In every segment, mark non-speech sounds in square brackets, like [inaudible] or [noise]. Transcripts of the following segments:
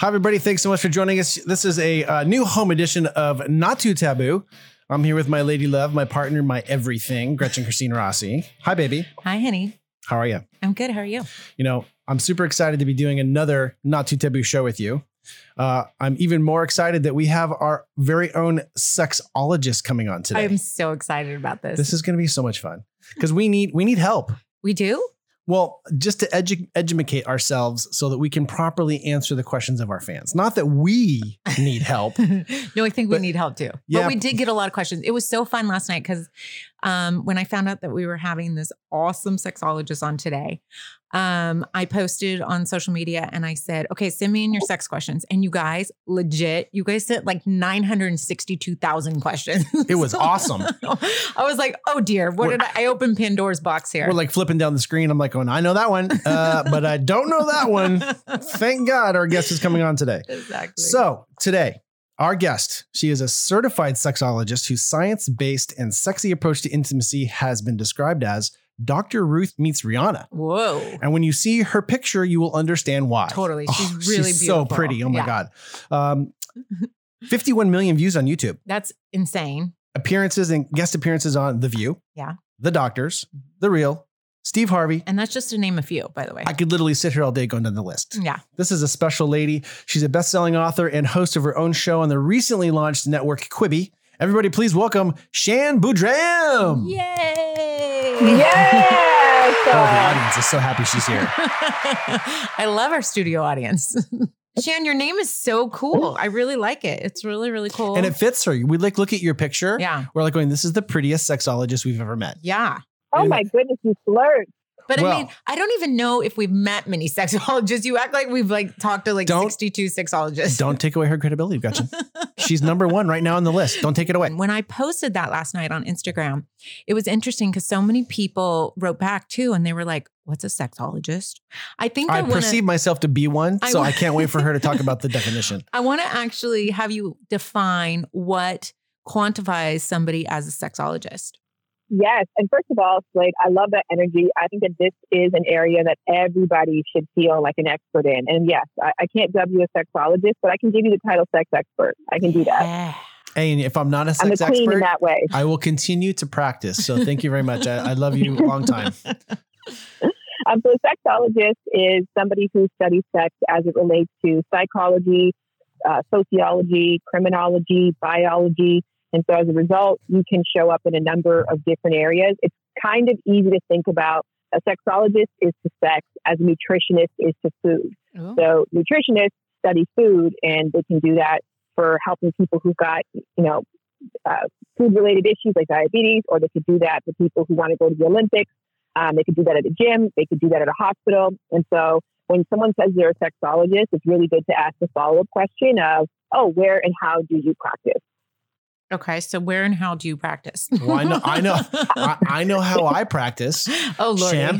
Hi, everybody. Thanks so much for joining us. This is a uh, new home edition of Not Too Taboo. I'm here with my lady love, my partner, my everything, Gretchen Christine Rossi. Hi, baby. Hi, honey. How are you? I'm good. How are you? You know, I'm super excited to be doing another Not Too Taboo show with you. Uh, I'm even more excited that we have our very own sexologist coming on today. I'm so excited about this. this is going to be so much fun because we need we need help. we do? Well, just to edu- educate ourselves so that we can properly answer the questions of our fans. Not that we need help. no, I think we need help too. Yeah. But we did get a lot of questions. It was so fun last night because um, when I found out that we were having this awesome sexologist on today, um, I posted on social media and I said, okay, send me in your sex questions. And you guys, legit, you guys sent like 962,000 questions. It was [laughs] awesome. I was like, oh dear, what We're- did I, I opened Pandora's box here? We're like flipping down the screen. I'm like, going, I know that one, uh, but I don't know that one. [laughs] Thank God our guest is coming on today. exactly. So today, our guest, she is a certified sexologist whose science-based and sexy approach to intimacy has been described as Dr. Ruth meets Rihanna. whoa. And when you see her picture, you will understand why. Totally. Oh, She's really she's so pretty. Oh my Yeah. God. Um, [laughs] 51 million views on YouTube. That's insane. Appearances and guest appearances on The View. Yeah. The Doctors. The Real. Steve Harvey. And that's just to name a few, by the way. I could literally sit here all day going down the list. yeah. This is a special lady. She's a best-selling author and host of her own show on the recently launched network Quibi. Everybody, please welcome Shan Boodram. Yay. Yes. [laughs] Oh, the audience is so happy she's here. [laughs] I love our studio audience. [laughs] Shan, your name is so cool. I really like it. It's really, really cool. and it fits her. We like look at your picture. yeah. We're like going, this is the prettiest sexologist we've ever met. Yeah. Oh my goodness, you flirt. But Well- I mean, I don't even know if we've met many sexologists. You act like we've like talked to like Don't- 62 sexologists. Don't take away her credibility, Gretchen. [laughs] She's number one right now on the list. Don't take it away. When I posted that last night on Instagram, it was interesting because so many people wrote back too, and they were like, "What's a sexologist?" I think I, I want to. perceive myself to be one, I so wa- I can't wait for her to talk [laughs] about the definition. I want to actually have you define what quantifies somebody as a sexologist. Yes. And first of all, Slade, I love that energy. I think that this is an area that everybody should feel like an expert in. And yes, I, I can't dub you a sexologist, but I can give you the title sex expert. I can do that. Hey, and if I'm not a I'm the sex queen in expert, that way. I will continue to practice. So thank you very much. I, I love you a [laughs] long time. Um, so a sexologist is somebody who studies sex as it relates to psychology, uh, sociology, criminology, biology. And so as a result, you can show up in a number of different areas. It's kind of easy to think about a sexologist is to sex as a nutritionist is to food. Ooh. So nutritionists study food and they can do that for helping people who've got, you know, uh, food related issues like diabetes, or they could do that for people who want to go to the Olympics. Um, they could do that at a gym. They could do that at a hospital. And so when someone says they're a sexologist, it's really good to ask the follow up question of, oh, where and how do you practice? Okay, so where and how do you practice? Well, I know- I know- I, [laughs] I know how I practice. oh Lord. [laughs] I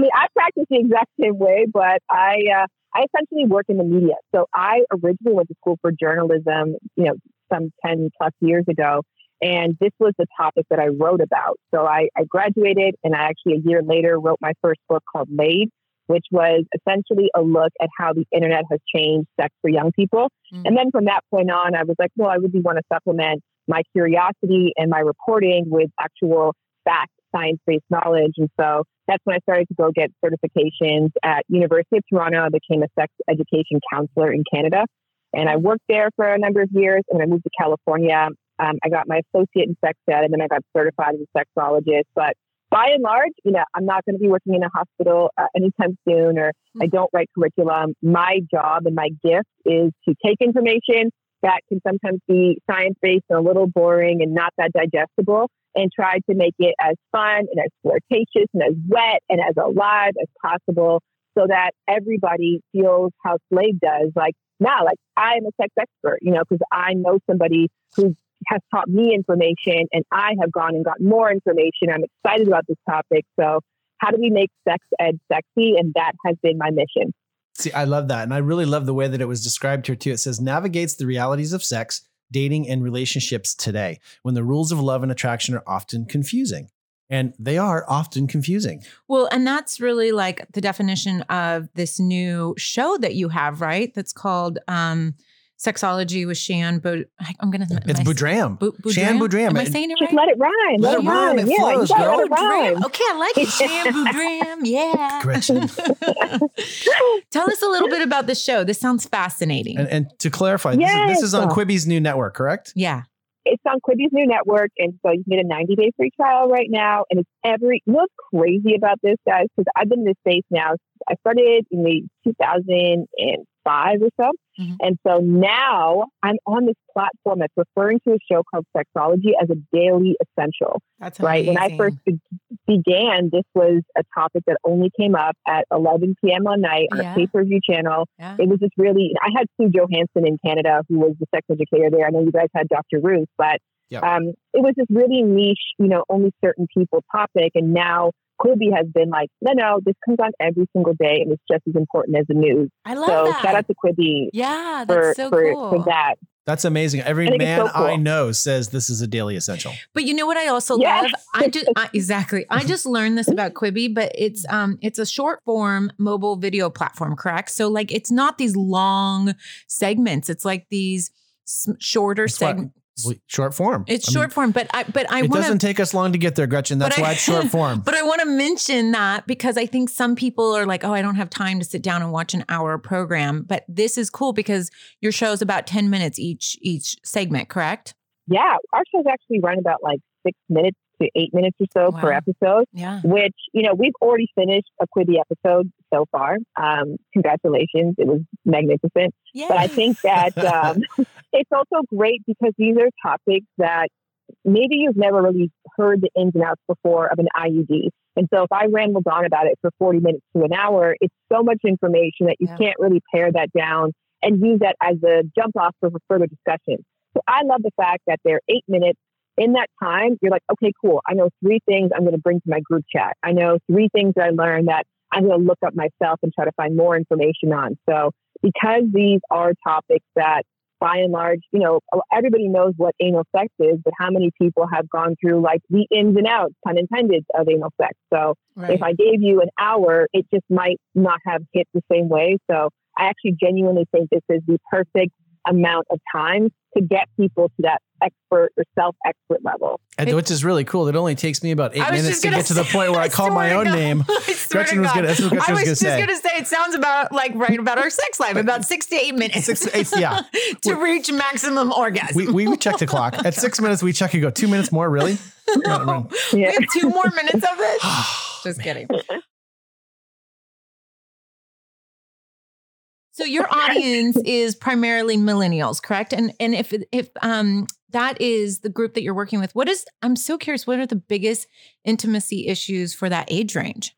mean, I practice the exact same way, but I uh, I essentially work in the media. So I originally went to school for journalism, you know, some ten plus years ago, and this was the topic that I wrote about. So I, I graduated, and I actually a year later wrote my first book called Laid, which was essentially a look at how the internet has changed sex for young people. Mm. And then from that point on, I was like, well, I really want to supplement my curiosity and my reporting with actual fact, science-based knowledge. And so that's when I started to go get certifications at University of Toronto. I became a sex education counselor in Canada. And I worked there for a number of years. And when I moved to California, um, I got my associate in sex ed, and then I got certified as a sexologist. But by and large, you know, I'm not going to be working in a hospital uh, anytime soon, or I don't write curriculum. My job and my gift is to take information that can sometimes be science based and a little boring and not that digestible, and try to make it as fun and as flirtatious and as wet and as alive as possible, so that everybody feels how Slade does. Like, now, like I am a sex expert, you know, because I know somebody who has taught me information and I have gone and got more information. I'm excited about this topic. So, how do we make sex ed sexy? And that has been my mission. See, I love that. And I really love the way that it was described here, too. It says navigates the realities of sex, dating, and relationships today when the rules of love and attraction are often confusing. and they are often confusing. Well, and that's really like the definition of this new show that you have, right? That's called um Sexology with Shan Bo- I'm gonna It's am I- Boodram. Bo- Shan Boodram. Am I And- saying it right? Just let it rhyme. Let it rhyme. It Yeah, flows, you girl. let it rhyme. Okay, I like it. [laughs] Shan Boodram. Yeah. Gretchen. [laughs] Tell us a little bit about the show. This sounds fascinating. and, and to clarify, this, is, this is on Yes. Quibi's new network, correct? yeah. It's on Quibi's new network, and so you can get a 90 day free trial right now. And it's every. You know what's crazy about this, guys? Because I've been in this space now. I started in the 2005 or so, Mhm. and so now I'm on this platform that's referring to a show called Sexology as a daily essential. That's right? When I first be- began, this was a topic that only came up at 11 p.m. on night on Yeah. a pay per view channel. Yeah. It was just really, I had Sue Johanson in Canada, who was the sex educator there. I know you guys had Dr. Ruth, but Yep. um, it was this really niche, you know, only certain people topic. And now Quibi has been like, no, no, this comes on every single day and it's just as important as the news. I love it. so that. shout out to Quibi yeah, for, so for, cool. for that. That's amazing. Every I man so cool. I know says this is a daily essential. But you know what I also Yes. love? I just I, [laughs] exactly. I just learned this about Quibi, but it's um it's a short form mobile video platform, correct? So like it's not these long segments. It's like these shorter segments. We- Short form. It's I mean, short form, but I but I it want doesn't to take us long to get there, Gretchen. That's But I- why it's short form. [laughs] but I want to mention that because I think some people are like, "Oh, I don't have time to sit down and watch an hour program." But this is cool because your show is about 10 minutes each each segment, correct? Yeah, our shows actually run about like six minutes to eight minutes or so per episode. Yeah. which you know we've already finished a Quibi episode so far. Um, congratulations, it was magnificent. Yeah. But I think that [laughs] um, it's also great because these are topics that maybe you've never really heard the ins and outs before of an IUD. And so if I rambled on about it for 40 minutes to an hour, it's so much information that you Yeah. can't really pare that down and use that as a jump off for further discussion. So I love the fact that they're eight minutes. In that time, you're like, okay, cool. I know three things I'm going to bring to my group chat. I know three things that I learned that I'm going to look up myself and try to find more information on. So because these are topics that by and large, you know, everybody knows what anal sex is, but how many people have gone through like the ins and outs, pun intended, of anal sex? So Right. if I gave you an hour, it just might not have hit the same way. So I actually genuinely think this is the perfect amount of time to get people to that expert or self expert level. And It- which is really cool. It only takes me about eight minutes to gonna get to the point where I call my own God. name. [laughs] I Gretchen was gonna- that's Gretchen I was was gonna just say. gonna say it sounds about like right about our sex life, about [laughs] six to eight minutes. Six to eight, yeah. [laughs] to reach maximum orgasm. We, we check the clock. At six minutes, we check and go, two minutes more, really? no, no. we Yeah. have two more minutes of it. [sighs] Just kidding. So your audience is primarily millennials, correct? And and if if um that is the group that you're working with, what is I'm so curious, what are the biggest intimacy issues for that age range?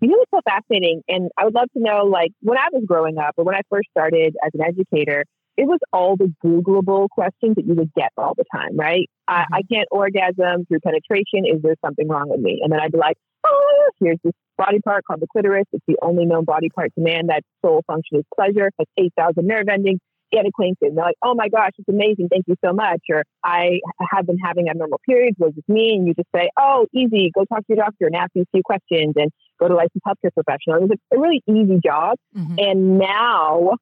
You know it's so fascinating? And I would love to know, like, when I was growing up or when I first started as an educator, it was all the Googleable questions that you would get all the time, right? I, mm-hmm. I can't orgasm through penetration. Is there something wrong with me? And then I'd be like, oh, here's this body part called the clitoris. It's the only known body part to man that sole function is pleasure. It has 8,000 nerve endings. Get acquainted. They're like, oh my gosh, it's amazing. Thank you so much. Or I have been having abnormal periods. What does this mean? You just say, oh, easy. Go talk to your doctor and ask these few questions and go to a licensed healthcare professional. It was a, a really easy job. Mhm. And now,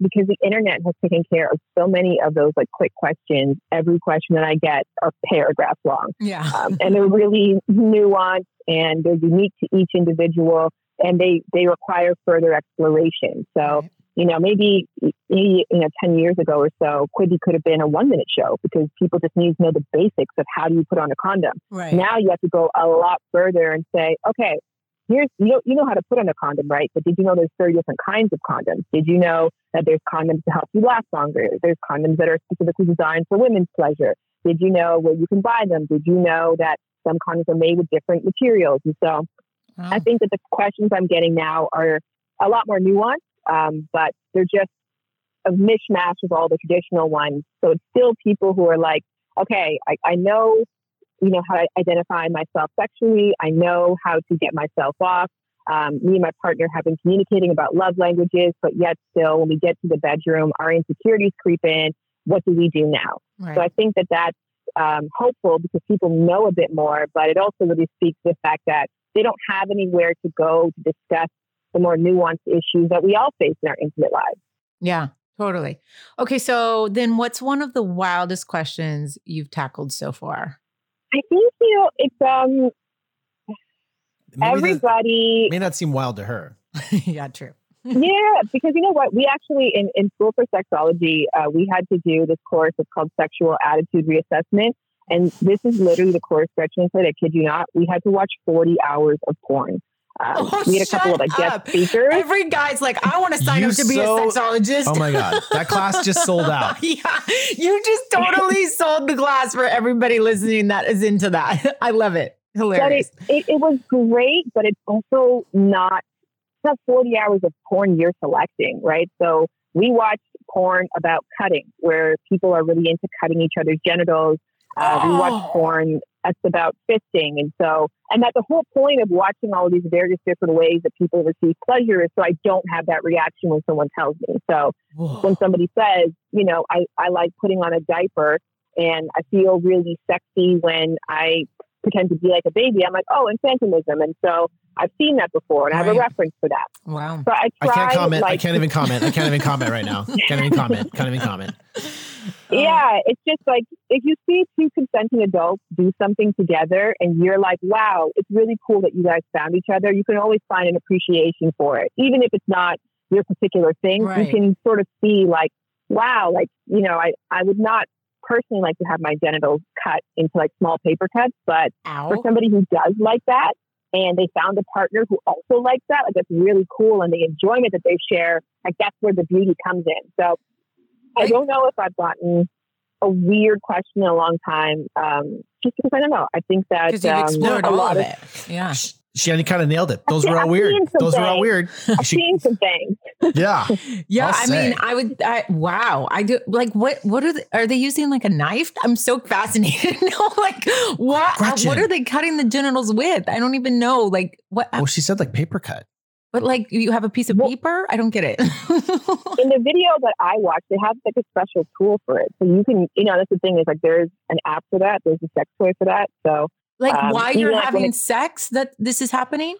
because the internet has taken care of so many of those like quick questions, every question that I get are paragraphs long. Yeah. Um, and they're really nuanced and they're unique to each individual and they, they require further exploration. So, Right. You know, maybe, you know, 10 years ago or so, Quibi could have been a one minute show because people just need to know the basics of how do you put on a condom. Right. Now you have to go a lot further and say, okay, here's you know you know how to put on a condom, right? But did you know there's 30 different kinds of condoms? Did you know that there's condoms to help you last longer? There's condoms that are specifically designed for women's pleasure. Did you know where you can buy them? Did you know that some condoms are made with different materials? And so Wow. I think that the questions I'm getting now are a lot more nuanced, um, but they're just a mishmash of all the traditional ones. So it's still people who are like, okay, I, I know, you know, how to identify myself sexually. I know how to get myself off. Um, me and my partner have been communicating about love languages, but yet still, when we get to the bedroom, our insecurities creep in. What do we do now? right. So I think that that's um, hopeful because people know a bit more, but it also really speaks to the fact that they don't have anywhere to go to discuss the more nuanced issues that we all face in our intimate lives. Yeah, totally. Okay, so then what's one of the wildest questions you've tackled so far? I think you know it's um Maybe that everybody may not seem wild to her. [laughs] yeah, true. [laughs] yeah, because you know what? We actually, in, in school for sexology, uh, we had to do this course. It's called Sexual Attitude Reassessment. And this is literally the course, Gretchen said, I kid you not. We had to watch 40 hours of porn. Um, Oh, we had a couple of shut like guest up. speakers. Every guy's like, I want to sign You up to be a sexologist. Oh my God. That class just sold out. [laughs] yeah, you just totally [laughs] sold the class for everybody listening that is into that. [laughs] I love it. but Hilarious. it, it, it was great, but it's also not, it's not 40 hours of porn you're selecting, right? So we watched porn about cutting, where people are really into cutting each other's genitals. Uh, We Oh. watched porn that's about fisting. And so, and that the whole point of watching all these various different ways that people receive pleasure is so I don't have that reaction when someone tells me. So Whoa. when somebody says, you know, I, I like putting on a diaper and I feel really sexy when I pretend to be like a baby, I'm like, oh, infantilism. And so I've seen that before and I have a reference for that. Wow. So I I can't comment. I can't even comment. I can't even comment right now. Can't even comment. Can't even comment. [laughs] Oh. Yeah, it's just like if you see two consenting adults do something together and you're like, wow, it's really cool that you guys found each other, you can always find an appreciation for it. Even if it's not your particular thing, Right. you can sort of see like, wow, like, you know, I, I would not personally like to have my genitals cut into like small paper cuts, but Ow. for somebody who does like that and they found a partner who also likes that, like that's really cool and the enjoyment that they share, like that's where the beauty comes in. So I don't know if I've gotten a weird question in a long time. Um, just because I don't know. I think that Because you've um, explored a all lot of of it. Yeah. She kind of nailed it. Those [laughs] I've were all weird. some Those were all weird. I've She- seen some things. yeah. [laughs] Yeah, I'll I mean. I would. I, wow, I do. Like, what? What are they, are they using? Like a knife? I'm so fascinated. [laughs] no, like what? Gretchen. What are they cutting the genitals with? I don't even know. Like what? Well, she said like paper cut. But like, you have a piece of Well- paper? I don't get it. [laughs] In the video that I watched, they have like a special tool for it. So you can, you know, that's the thing is like there's an app for that. There's a sex toy for that. So like, Um, why you're like having it- sex? That this is happening?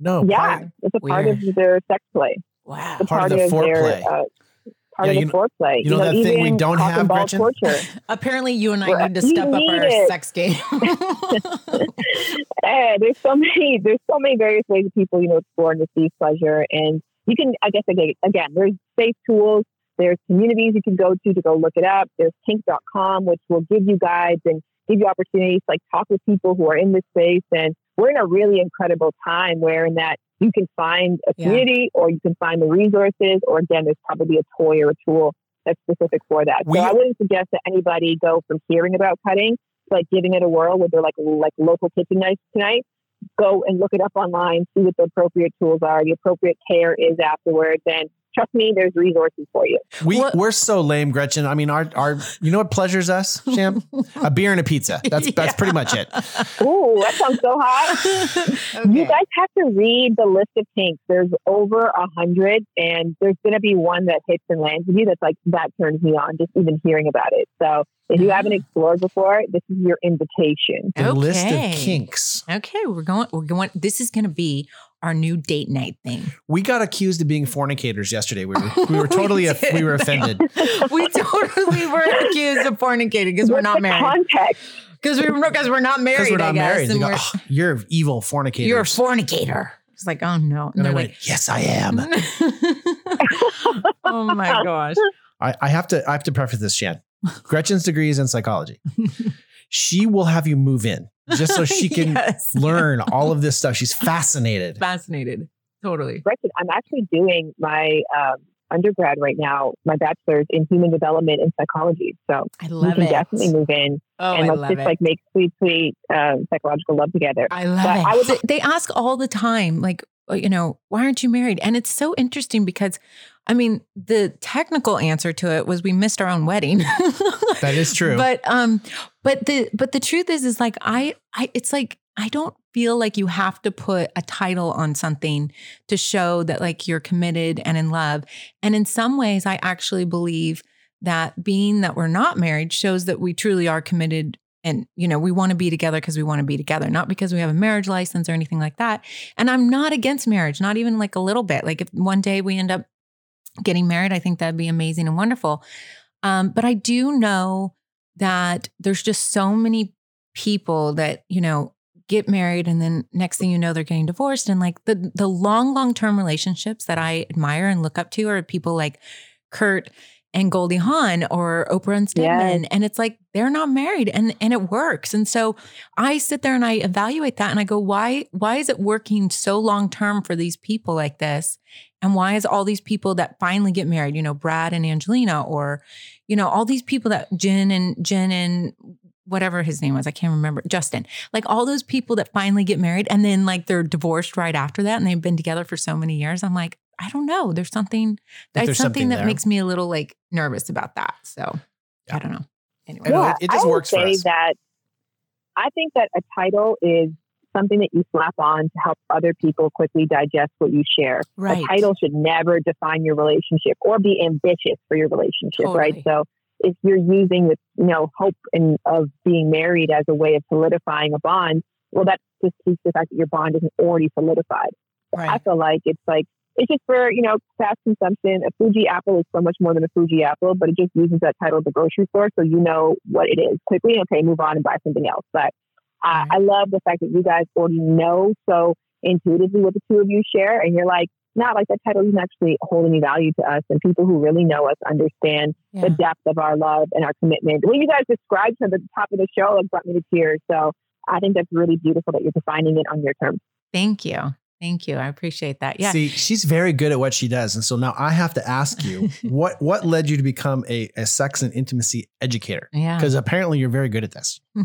No. yeah, part- it's a part Weird. of their sex play. Wow. It's a Part of the their uh, part Yeah, of the you know- foreplay. you know that thing we don't have, Gretchen? Torture. [laughs] Apparently, you and I Well, need to you step up our it. sex game. [laughs] Eh, there's so many there's so many various ways that people you know explore and receive pleasure and you can i guess again, again there's safe tools there's communities you can go to to go look it up there's kink.com which will give you guides and give you opportunities to like talk with people who are in this space and we're in a really incredible time where in that you can find a Yeah. community or you can find the resources or again there's probably a toy or a tool that's specific for that We- so i wouldn't suggest that anybody go from hearing about cutting to like giving it a whirl with their like like local kitchen knife tonight go and look it up online see what the appropriate tools are the appropriate care is afterwards and trust me there's resources for you We What- we're so lame, Gretchen. I mean, our our you know what pleasures us, Shan? A beer and a pizza. That's [laughs] that's pretty much it. Ooh, that sounds so hot [laughs] You guys have to read the list of kinks. There's over a hundred, and there's going to be one that hits and lands with you. That's like that turns me on just even hearing about it. So if you haven't mm-hmm. explored before, this is your invitation. The list of kinks. Okay, we're going. We're going. This is going to be our new date night thing. We got accused of being fornicators yesterday. We were [laughs] we were totally We did. we were offended. [laughs] we totally were accused of fornicating because we're not the married. Context. Because we because we're not [laughs] married. Because we're not I guess, married. And go, we're, "Oh, you're evil fornicator. you're a fornicator. It's like, oh no. and I they're went, like, yes, I am. oh my gosh. I, I have to I have to preface this, Shan. Gretchen's degree is in psychology. She will have you move in just so she [laughs] can Yes. learn all of this stuff. She's fascinated. Fascinated. Totally. Gretchen, I'm actually doing my um, undergrad right now, my bachelor's in human development and psychology. So I love you love can it. definitely move in oh, and I let's love just it. like make sweet, sweet um, psychological love together. I love But it. I would- they ask all the time, like, uh, you know, why aren't you married? And it's so interesting because, I mean, the technical answer to it was we missed our own wedding. [laughs] That is true. But um, but the but the truth is, is like I I it's like I don't feel like you have to put a title on something to show that like you're committed and in love. And in some ways, I actually believe that being that we're not married shows that we truly are committed and you know we want to be together because we want to be together not because we have a marriage license or anything like that and i'm not against marriage not even like a little bit like if one day we end up getting married i think that'd be amazing and wonderful. Um, but i do know that there's just so many people that you know get married and then next thing you know they're getting divorced and like the the long long term relationships that i admire and look up to are people like kurt and Goldie Hawn or Oprah and Stedman. Yes. And it's like they're not married and and it works. And so I sit there and I evaluate that and I go, why, why is it working so long term for these people like this? And why is all these people that finally get married, you know, Brad and Angelina, or, you know, all these people that Jen and Jen and whatever his name was, I can't remember, Justin, like all those people that finally get married and then like they're divorced right after that and they've been together for so many years. I'm like, I don't know. There's something Like, that's there's something, something that makes me a little like nervous about that. So Yeah. I don't know. Anyway. I yeah, it- it just I would works for say us. that I think that a title is something that you slap on to help other people quickly digest what you share. Right. A title should never define your relationship or be ambitious for your relationship, right? So if you're using the you know hope and of being married as a way of solidifying a bond, well, that just speaks to the fact that your bond isn't already solidified. So I feel like it's like it's just for you know fast consumption. A Fuji apple is so much more than a Fuji apple, but it just uses that title at the grocery store, so you know what it is quickly. Okay, move on and buy something else. But uh, I love the fact that you guys already know so intuitively what the two of you share, and you're like, not like that title doesn't actually hold any value to us. And people who really know us understand Yeah. the depth of our love and our commitment. When you guys described at the top of the show, it brought me to tears. So I think that's really beautiful that you're defining it on your terms. Thank you. Thank you. I appreciate that. Yeah. See, she's very good at what she does. And so now I have to ask you, [laughs] what what led you to become a, a sex and intimacy educator? yeah. Because apparently you're very good at this. [laughs] you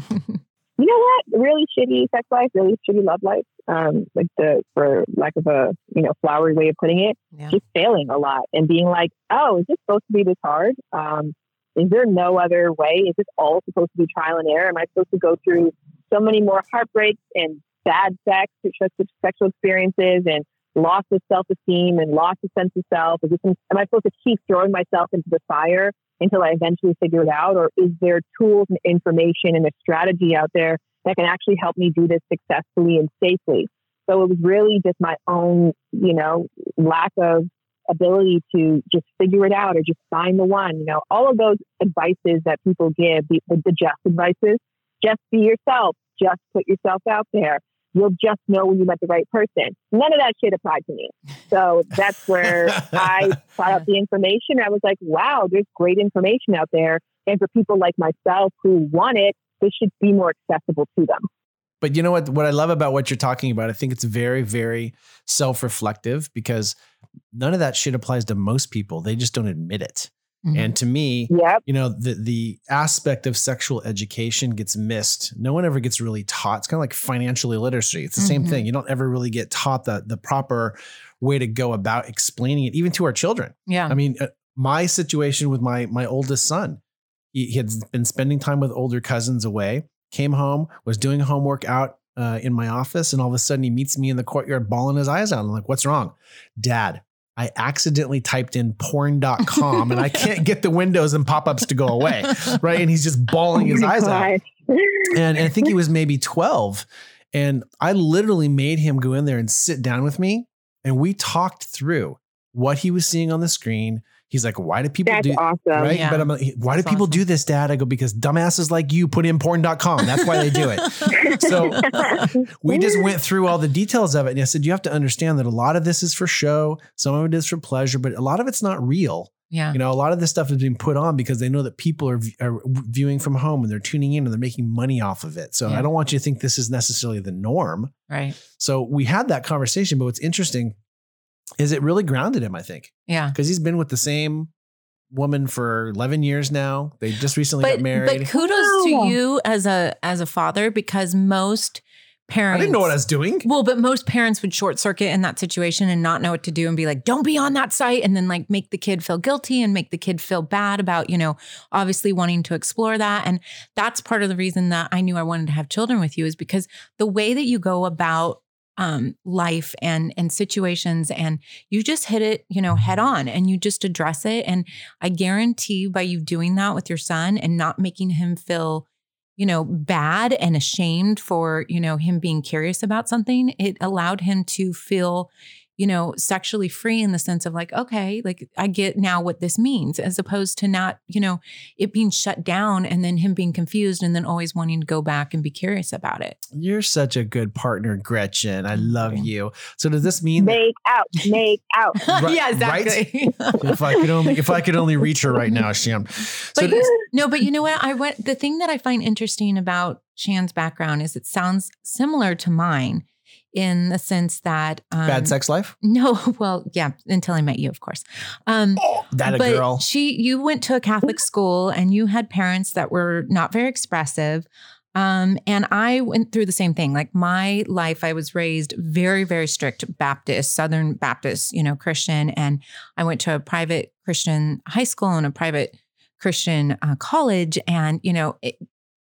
know what? Really shitty sex life, really shitty love life. Um, like the for lack of a you know flowery way of putting it, yeah. just failing a lot and being like, oh, is this supposed to be this hard? Um, is there no other way? Is this all supposed to be trial and error? Am I supposed to go through so many more heartbreaks and bad sex, sexual- experiences, and loss of self esteem and loss of sense of self? Is this, am I supposed to keep throwing myself into the fire until I eventually figure it out? Or is there tools and information and a strategy out there that can actually help me do this successfully and safely? So it was really just my own, you know, lack of ability to just figure it out or just find the one. You know, all of those advices that people give, the, the, the just advices, just be yourself, just put yourself out there. You'll just know when you met the right person. None of that shit applied to me. So that's where I [laughs] sought out the information. I was like, wow, there's great information out there. And for people like myself who want it, this should be more accessible to them. But you know what? What I love about what you're talking about, I think it's very, very self reflective because none of that shit applies to most people. They just don't admit it. Mhm. And to me, Yep. you know, the the aspect of sexual education gets missed. No one ever gets really taught. It's kind of like financial illiteracy. It's the same Mhm. thing. You don't ever really get taught the the proper way to go about explaining it, even to our children. yeah. I mean, uh, my situation with my my oldest son, he, he had been spending time with older cousins away. Came home, was doing homework out uh, in my office, and all of a sudden he meets me in the courtyard, bawling his eyes out. I'm like, "What's wrong, Dad?" I accidentally typed in porn.com and I can't get the windows and pop-ups to go away. Right. And he's just bawling his Oh my eyes out and, and I think he was maybe 12. And I literally made him go in there and sit down with me. And we talked through what he was seeing on the screen. He's like, why do people That's do awesome. right? Yeah. But I'm like, why do That's people awesome. do this, Dad? I go, because dumbasses like you put in porn.com. That's why they do it. [laughs] So, We just went through all the details of it. And I said, you have to understand that a lot of this is for show, some of it is for pleasure, but a lot of it's not real. yeah. You know, a lot of this stuff is being put on because they know that people are, are viewing from home and they're tuning in and they're making money off of it. So Yeah. I don't want you to think this is necessarily the norm. Right. So we had that conversation, but what's interesting is it really grounded him, I think, Yeah. because he's been with the same woman for 11 years now. They just recently But got married. but kudos to you as a as a father because most parents I didn't know what I was doing. Well, but most parents would short circuit in that situation and not know what to do and be like, don't be on that site. And then like make the kid feel guilty and make the kid feel bad about, you know, obviously wanting to explore that. And that's part of the reason that I knew I wanted to have children with you is because the way that you go about um, life and and situations and you just hit it you know head on and you just address it and i guarantee by you doing that with your son and not making him feel you know bad and ashamed for you know him being curious about something it allowed him to feel you know, sexually free in the sense of like, okay, like I get now what this means, as opposed to not, you know, it being shut down and then him being confused and then always wanting to go back and be curious about it. You're such a good partner, Gretchen. I love you. So does this mean make out, make out? [laughs] Right, yeah, exactly. Right? [laughs] if I could only if I could only reach her right now, Shan. So but, no, but you know what? I went the thing that I find interesting about Shan's background is it sounds similar to mine in the sense that um, bad sex life. No, [laughs] well, yeah, until I met you, of course. Um, oh, that a girl. She, you went to a Catholic school, and you had parents that were not very expressive. Um, and I went through the same thing. Like my life, I was raised very, very strict Baptist, Southern Baptist, you know, Christian. And I went to a private Christian high school and a private Christian uh, college. And, you know, it,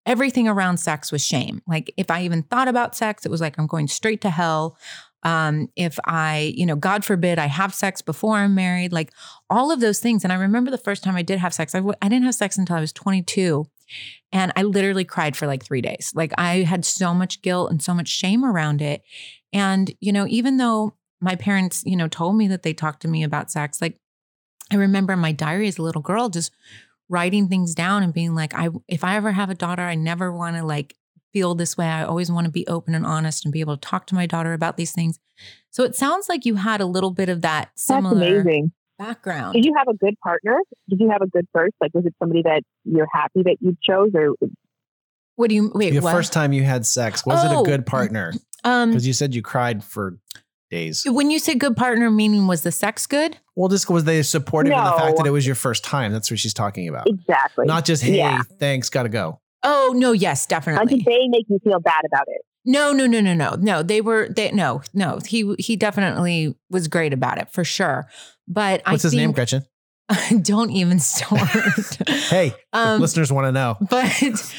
everything around sex was shame. Like if I even thought about sex, it was like I'm going straight to hell. Um, if I, you know, God forbid I have sex before I'm married, like all of those things. And I remember the first time I did have sex, I w- I didn't have sex until I was 22. And I literally cried for like three days. Like I had so much guilt and so much shame around it. And, you know, even though my parents, you know, told me that they talked to me about sex, like I remember my diary as a little girl just writing things down and being like, I if I ever have a daughter, I never want to like feel this way. I always want to be open and honest and be able to talk to my daughter about these things. So it sounds like you had a little bit of that similar That's amazing. background. Did you have a good partner? Did you have a good first? Like, was it somebody that you're happy that you chose, or what do you wait? The what? first time you had sex, was oh, it a oh, good partner? Um, because you said you cried for days. When you say good partner, meaning was the sex good? Well, just was they supportive no. in the fact that it was your first time? That's what she's talking about. Exactly. Not just hey, yeah. thanks, gotta go. Oh no, yes, definitely. Did they make you feel bad about it? No, no, no, no, no, no. They were they no, no. He he definitely was great about it for sure. But what's I his think, name, Gretchen? [laughs] don't even start. [laughs] hey, um, listeners want to know. But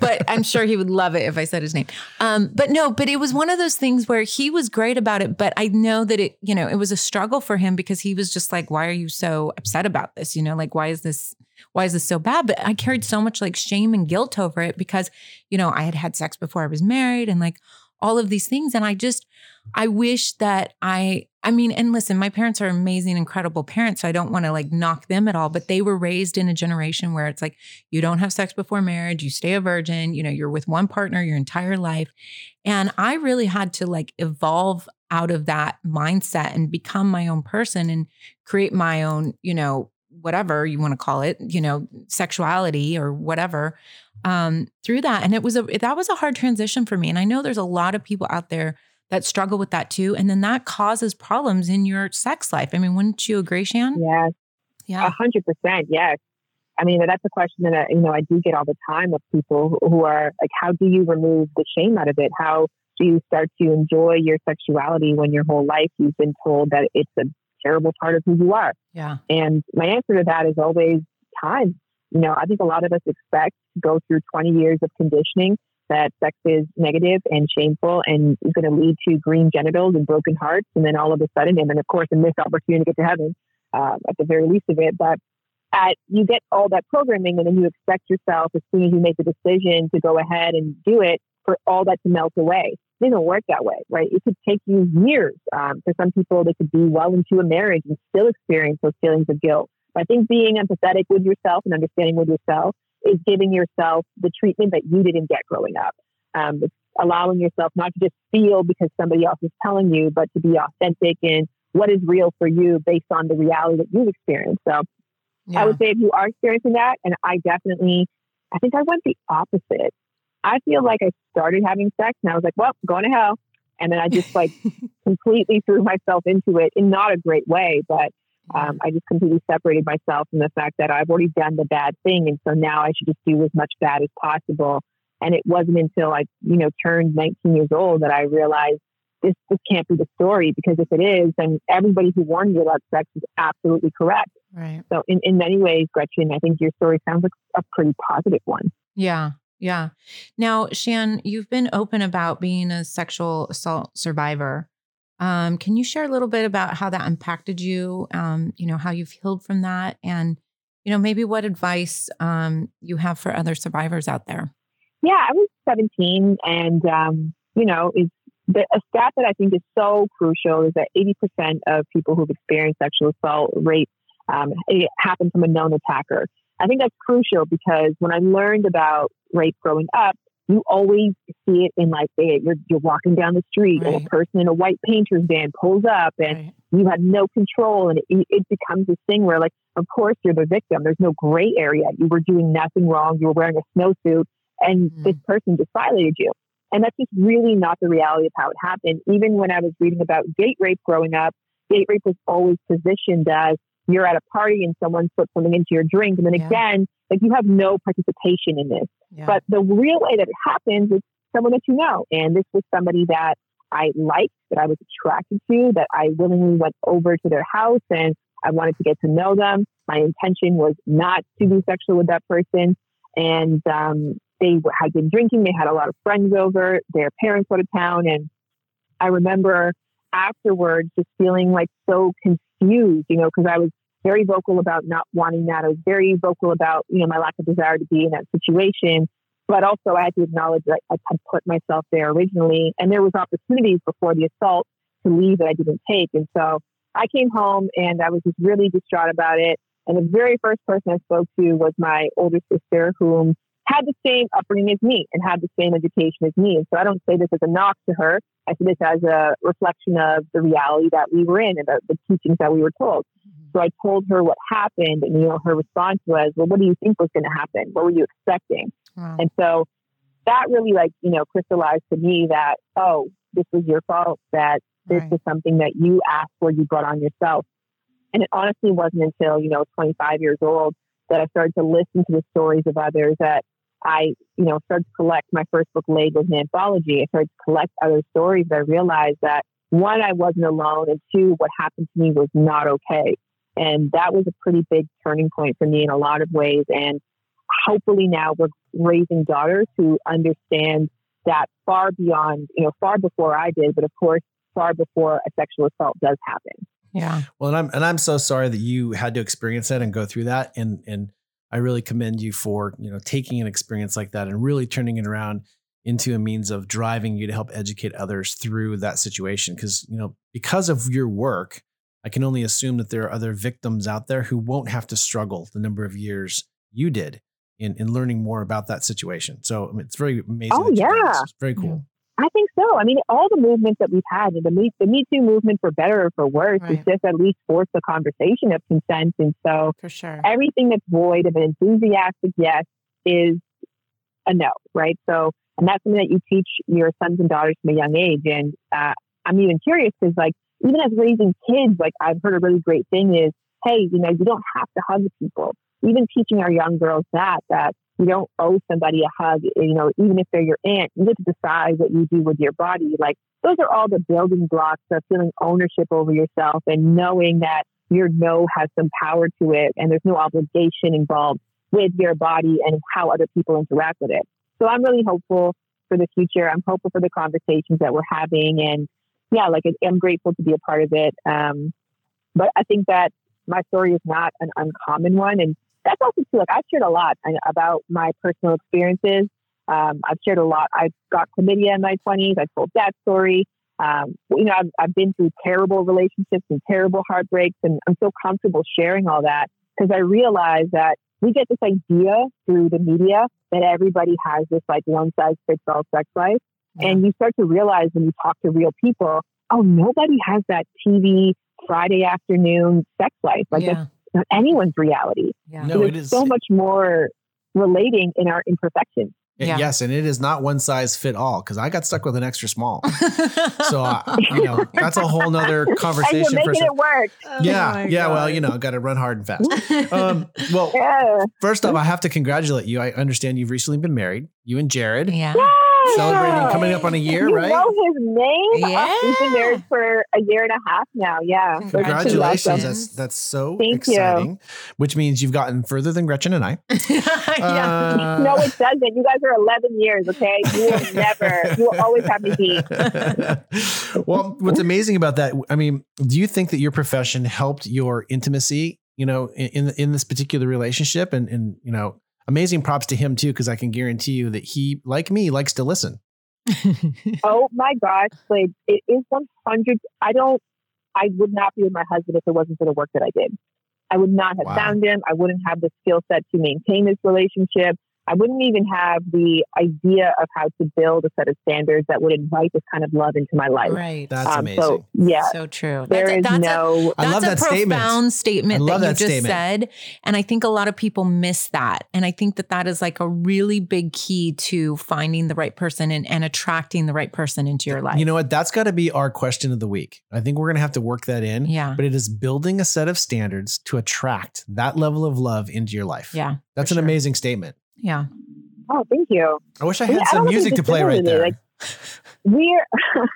but I'm sure he would love it if I said his name. Um, but no, but it was one of those things where he was great about it, but I know that it, you know, it was a struggle for him because he was just like, why are you so upset about this? You know, like why is this why is this so bad? But I carried so much like shame and guilt over it because, you know, I had had sex before I was married and like all of these things and I just I wish that I I mean, and listen, my parents are amazing, incredible parents. So I don't want to like knock them at all, but they were raised in a generation where it's like, you don't have sex before marriage, you stay a virgin, you know, you're with one partner your entire life. And I really had to like evolve out of that mindset and become my own person and create my own, you know, whatever you want to call it, you know, sexuality or whatever um through that and it was a that was a hard transition for me and i know there's a lot of people out there that struggle with that too. And then that causes problems in your sex life. I mean, wouldn't you agree, Shan? Yes. Yeah. A hundred percent. Yes. I mean, that's a question that, you know, I do get all the time of people who are like, how do you remove the shame out of it? How do you start to enjoy your sexuality when your whole life you've been told that it's a terrible part of who you are? Yeah. And my answer to that is always time. You know, I think a lot of us expect to go through 20 years of conditioning that sex is negative and shameful and is going to lead to green genitals and broken hearts. And then all of a sudden, and then of course, a missed opportunity to get to heaven um, at the very least of it. But at, you get all that programming and then you expect yourself as soon as you make the decision to go ahead and do it for all that to melt away. It doesn't work that way, right? It could take you years. Um, for some people, they could be well into a marriage and still experience those feelings of guilt. I think being empathetic with yourself and understanding with yourself is giving yourself the treatment that you didn't get growing up. Um, it's allowing yourself not to just feel because somebody else is telling you, but to be authentic in what is real for you based on the reality that you've experienced. So yeah. I would say if you are experiencing that, and I definitely, I think I went the opposite. I feel like I started having sex and I was like, well, going to hell. And then I just like [laughs] completely threw myself into it in not a great way, but um, I just completely separated myself from the fact that I've already done the bad thing. And so now I should just do as much bad as possible. And it wasn't until I, you know, turned 19 years old that I realized this, this can't be the story because if it is, then everybody who warned you about sex is absolutely correct. Right. So in, in many ways, Gretchen, I think your story sounds like a pretty positive one. Yeah. Yeah. Now, Shan, you've been open about being a sexual assault survivor. Um, can you share a little bit about how that impacted you? Um, you know, how you've healed from that, and you know, maybe what advice um, you have for other survivors out there. Yeah, I was 17, and um, you know, is the, a stat that I think is so crucial is that 80% of people who've experienced sexual assault, rape, um, it happened from a known attacker. I think that's crucial because when I learned about rape growing up, you always see it in like you're you're walking down the street right. and a person in a white painter's van pulls up and right. you have no control and it, it becomes this thing where like of course you're the victim there's no gray area you were doing nothing wrong you were wearing a snowsuit and mm-hmm. this person just violated you and that's just really not the reality of how it happened even when I was reading about date rape growing up date rape was always positioned as you're at a party and someone puts something into your drink. And then yeah. again, like you have no participation in this. Yeah. But the real way that it happens is someone that you know. And this was somebody that I liked, that I was attracted to, that I willingly went over to their house and I wanted to get to know them. My intention was not to be sexual with that person. And um, they had been drinking. They had a lot of friends over. Their parents out of town. And I remember afterwards just feeling like so confused, you know, because I was very vocal about not wanting that. I was very vocal about, you know, my lack of desire to be in that situation. But also I had to acknowledge that I had put myself there originally. And there was opportunities before the assault to leave that I didn't take. And so I came home and I was just really distraught about it. And the very first person I spoke to was my older sister, whom had the same upbringing as me and had the same education as me. And so I don't say this as a knock to her. I see this as a reflection of the reality that we were in and the, the teachings that we were told. So I told her what happened, and you know, her response was, "Well, what do you think was going to happen? What were you expecting?" Wow. And so that really, like, you know, crystallized to me that, oh, this was your fault. That this right. was something that you asked for, you brought on yourself. And it honestly wasn't until you know, 25 years old that I started to listen to the stories of others that I, you know, started to collect my first book, Laid was an anthology. I started to collect other stories. I realized that one, I wasn't alone, and two, what happened to me was not okay. And that was a pretty big turning point for me in a lot of ways. And hopefully now we're raising daughters who understand that far beyond, you know, far before I did, but of course, far before a sexual assault does happen. Yeah. Well, and I'm and I'm so sorry that you had to experience that and go through that. And and I really commend you for, you know, taking an experience like that and really turning it around into a means of driving you to help educate others through that situation. Because, you know, because of your work, I can only assume that there are other victims out there who won't have to struggle the number of years you did in, in learning more about that situation. So I mean, it's very amazing. Oh, yeah. It's very cool. I think so. I mean, all the movements that we've had, the Me, the Me Too movement, for better or for worse, right. is just at least force the conversation of consent. And so, for sure, everything that's void of an enthusiastic yes is a no, right? So, and that's something that you teach your sons and daughters from a young age. And uh, I'm even curious because, like, even as raising kids, like I've heard a really great thing is, hey, you know, you don't have to hug people. Even teaching our young girls that that you don't owe somebody a hug, you know, even if they're your aunt, you get to decide what you do with your body. Like those are all the building blocks of feeling ownership over yourself and knowing that your no has some power to it and there's no obligation involved with your body and how other people interact with it. So I'm really hopeful for the future. I'm hopeful for the conversations that we're having. And yeah, like I'm grateful to be a part of it. Um, but I think that my story is not an uncommon one. And that's also too, like I've shared a lot about my personal experiences. Um, I've shared a lot. I've got chlamydia in my 20s. I told that story. Um, you know, I've, I've been through terrible relationships and terrible heartbreaks, and I'm so comfortable sharing all that because I realize that we get this idea through the media that everybody has this like one size fits all sex life. Yeah. And you start to realize when you talk to real people, oh, nobody has that TV Friday afternoon sex life. Like yeah not anyone's reality. Yeah. No, it is so much more relating in our imperfections. Yeah. Yes, and it is not one size fit all because I got stuck with an extra small. [laughs] so uh, you know that's a whole nother conversation. [laughs] and you're making it work. Oh yeah, yeah. Well, you know, I got to run hard and fast. Um, [laughs] well, yeah. first off, I have to congratulate you. I understand you've recently been married. You and Jared. Yeah. Celebrating coming up on a year, you right? know his name? Yeah. Oh, we've been married for a year and a half now. Yeah. Congratulations. That's that's so Thank you. exciting. Which means you've gotten further than Gretchen and I. [laughs] yeah. Uh, no, it doesn't. You guys are 11 years, okay? You will [laughs] never, you will always have me beat. [laughs] well, what's amazing about that, I mean, do you think that your profession helped your intimacy, you know, in in, in this particular relationship? And and you know, amazing props to him too, because I can guarantee you that he, like me, likes to listen. [laughs] Oh my gosh. Like, it is 100. I don't, I would not be with my husband if it wasn't for the work that I did. I would not have Wow. found him. I wouldn't have the skill set to maintain this relationship. I wouldn't even have the idea of how to build a set of standards that would invite this kind of love into my life. right. That's Um, amazing. So, yeah, So true. there That's, a, is that's a no. I love That's that a statement. profound statement I love that you that just statement. said. And I think a lot of people miss that. And I think that that is like a really big key to finding the right person and, and attracting the right person into your life. You know what? That's got to be our question of the week. I think we're going to have to work that in. Yeah. But it is building a set of standards to attract that level of love into your life. Yeah. That's an sure. amazing statement. Yeah. Oh, thank you. I wish I had I some don't music to play right there. like- We're [laughs]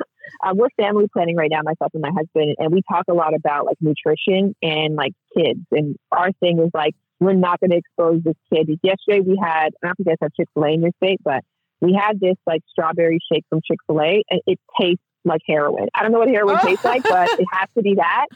uh, we're family planning right now, myself and my husband, and we talk a lot about like nutrition and like kids. And our thing is like we're not going to expose this kid. Yesterday we had I don't know if you guys have Chick Fil A in your state, but we had this like strawberry shake from Chick Fil A, and it tastes like heroin. I don't know what heroin tastes like, but it has to be that.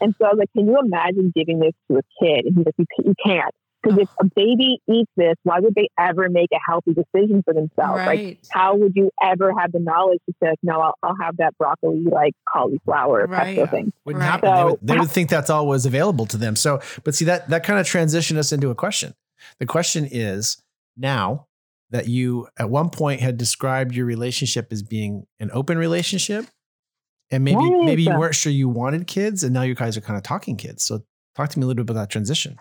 And so I was like, can you imagine giving this to a kid? And he's like, you, you can't. Because if a baby eats this, why would they ever make a healthy decision for themselves? Like, Right. how would you ever have the knowledge to say, no, I'll, I'll have that broccoli like cauliflower Right. pesto thing? Wouldn't Right. happen. They, would, they would [laughs] think that's all was available to them. So, but see that that kind of transitioned us into a question. The question is now that you at one point had described your relationship as being an open relationship, and maybe Right. maybe you weren't sure you wanted kids, and now you guys are kind of talking kids. So, talk to me a little bit about that transition.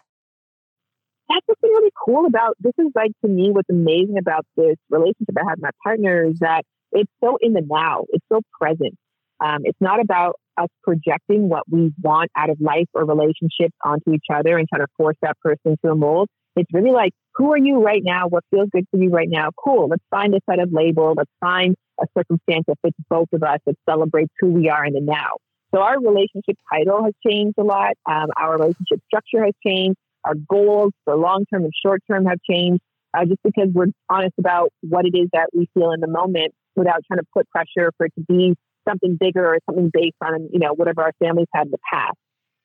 That's what's been really cool about this is like to me what's amazing about this relationship I have with my partner is that it's so in the now. It's so present. Um, it's not about us projecting what we want out of life or relationships onto each other and trying to force that person to a mold. It's really like, who are you right now? What feels good for you right now? Cool. Let's find a set of label. Let's find a circumstance that fits both of us that celebrates who we are in the now. So our relationship title has changed a lot. Um, our relationship structure has changed. Our goals for long term and short term have changed uh, just because we're honest about what it is that we feel in the moment without trying to put pressure for it to be something bigger or something based on, you know, whatever our families had in the past.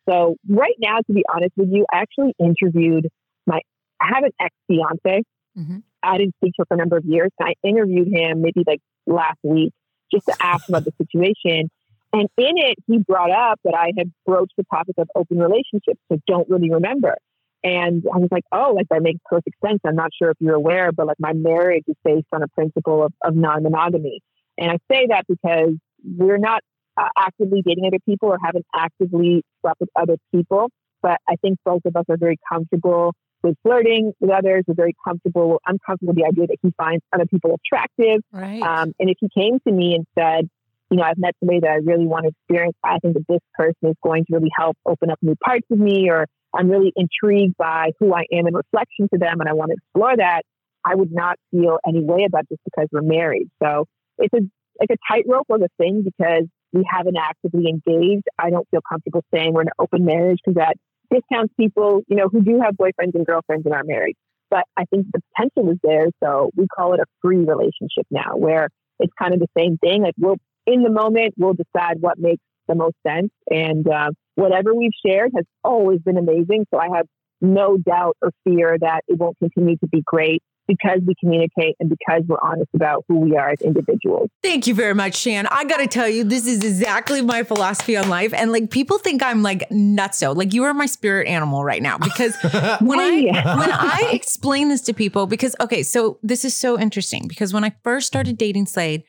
So right now, to be honest with you, I actually interviewed my, I have an ex fiance. Mhm. I didn't speak to her for a number of years. And I interviewed him maybe like last week just to ask him about the situation. And in it, he brought up that I had broached the topic of open relationships. So don't really remember. And I was like, oh, like that makes perfect sense. I'm not sure if you're aware, but like my marriage is based on a principle of, of non monogamy. And I say that because we're not uh, actively dating other people or haven't actively slept with other people. But I think both of us are very comfortable with flirting with others. We're very comfortable. I'm comfortable with the idea that he finds other people attractive. Right. Um, and if he came to me and said, you know, I've met somebody that I really want to experience, I think that this person is going to really help open up new parts of me, or I'm really intrigued by who I am in reflection to them and I want to explore that, I would not feel any way about just because we're married. So it's a like a tightrope of a thing because we haven't actively engaged. I don't feel comfortable saying we're in an open marriage because that discounts people, you know, who do have boyfriends and girlfriends and are married. But I think the potential is there. So we call it a free relationship now, where it's kind of the same thing. Like we'll, in the moment, we'll decide what makes the most sense. And uh, whatever we've shared has always been amazing. So I have no doubt or fear that it won't continue to be great because we communicate and because we're honest about who we are as individuals. Thank you very much, Shan. I got to tell you, this is exactly my philosophy on life. And like people think I'm like nutso. Like you are my spirit animal right now because [laughs] when I when I explain this to people, because okay, so this is so interesting because when I first started dating Slade,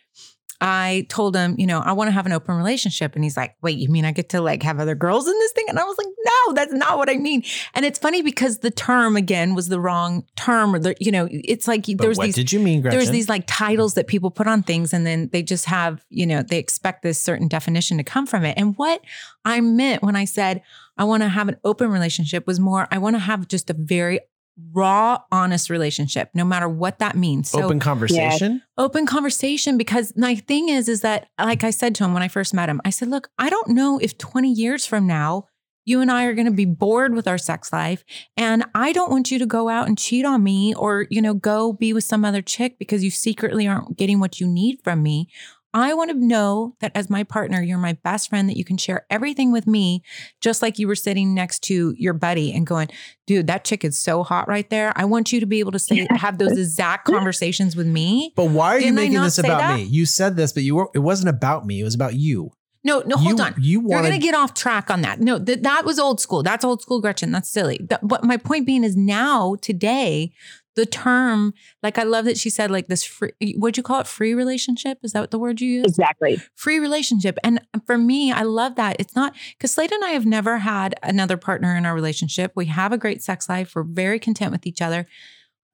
I told him, you know, I want to have an open relationship. And he's like, wait, you mean I get to like have other girls in this thing? And I was like, no, that's not what I mean. And it's funny because the term again was the wrong term or the, you know, it's like But there's what these did you mean, Gretchen? there's these like titles that people put on things and then they just have, you know, they expect this certain definition to come from it. And what I meant when I said I want to have an open relationship was more, I want to have just a very raw, honest relationship, no matter what that means. So Open conversation. open conversation because my thing is is that like I said to him when I first met him, I said, "Look, I don't know if 20 years from now you and I are going to be bored with our sex life and I don't want you to go out and cheat on me or, you know, go be with some other chick because you secretly aren't getting what you need from me. I want to know that as my partner, you're my best friend, that you can share everything with me, just like you were sitting next to your buddy and going, dude, that chick is so hot right there. I want you to be able to say, have those exact conversations with me. But why are you Didn't I making this about that? me? You said this, but you were it wasn't about me. It was about you. No, no, hold you, on. You You're going to get off track on that. No, th- that was old school. That's old school Gretchen. That's silly. That, but my point being is now, today, the term, like I love that she said, like this free, what'd you call it? Free relationship? Is that what the word you use? Exactly. Free relationship. And uh, for me, I love that. It's not because Slade and I have never had another partner in our relationship. We have a great sex life. We're very content with each other.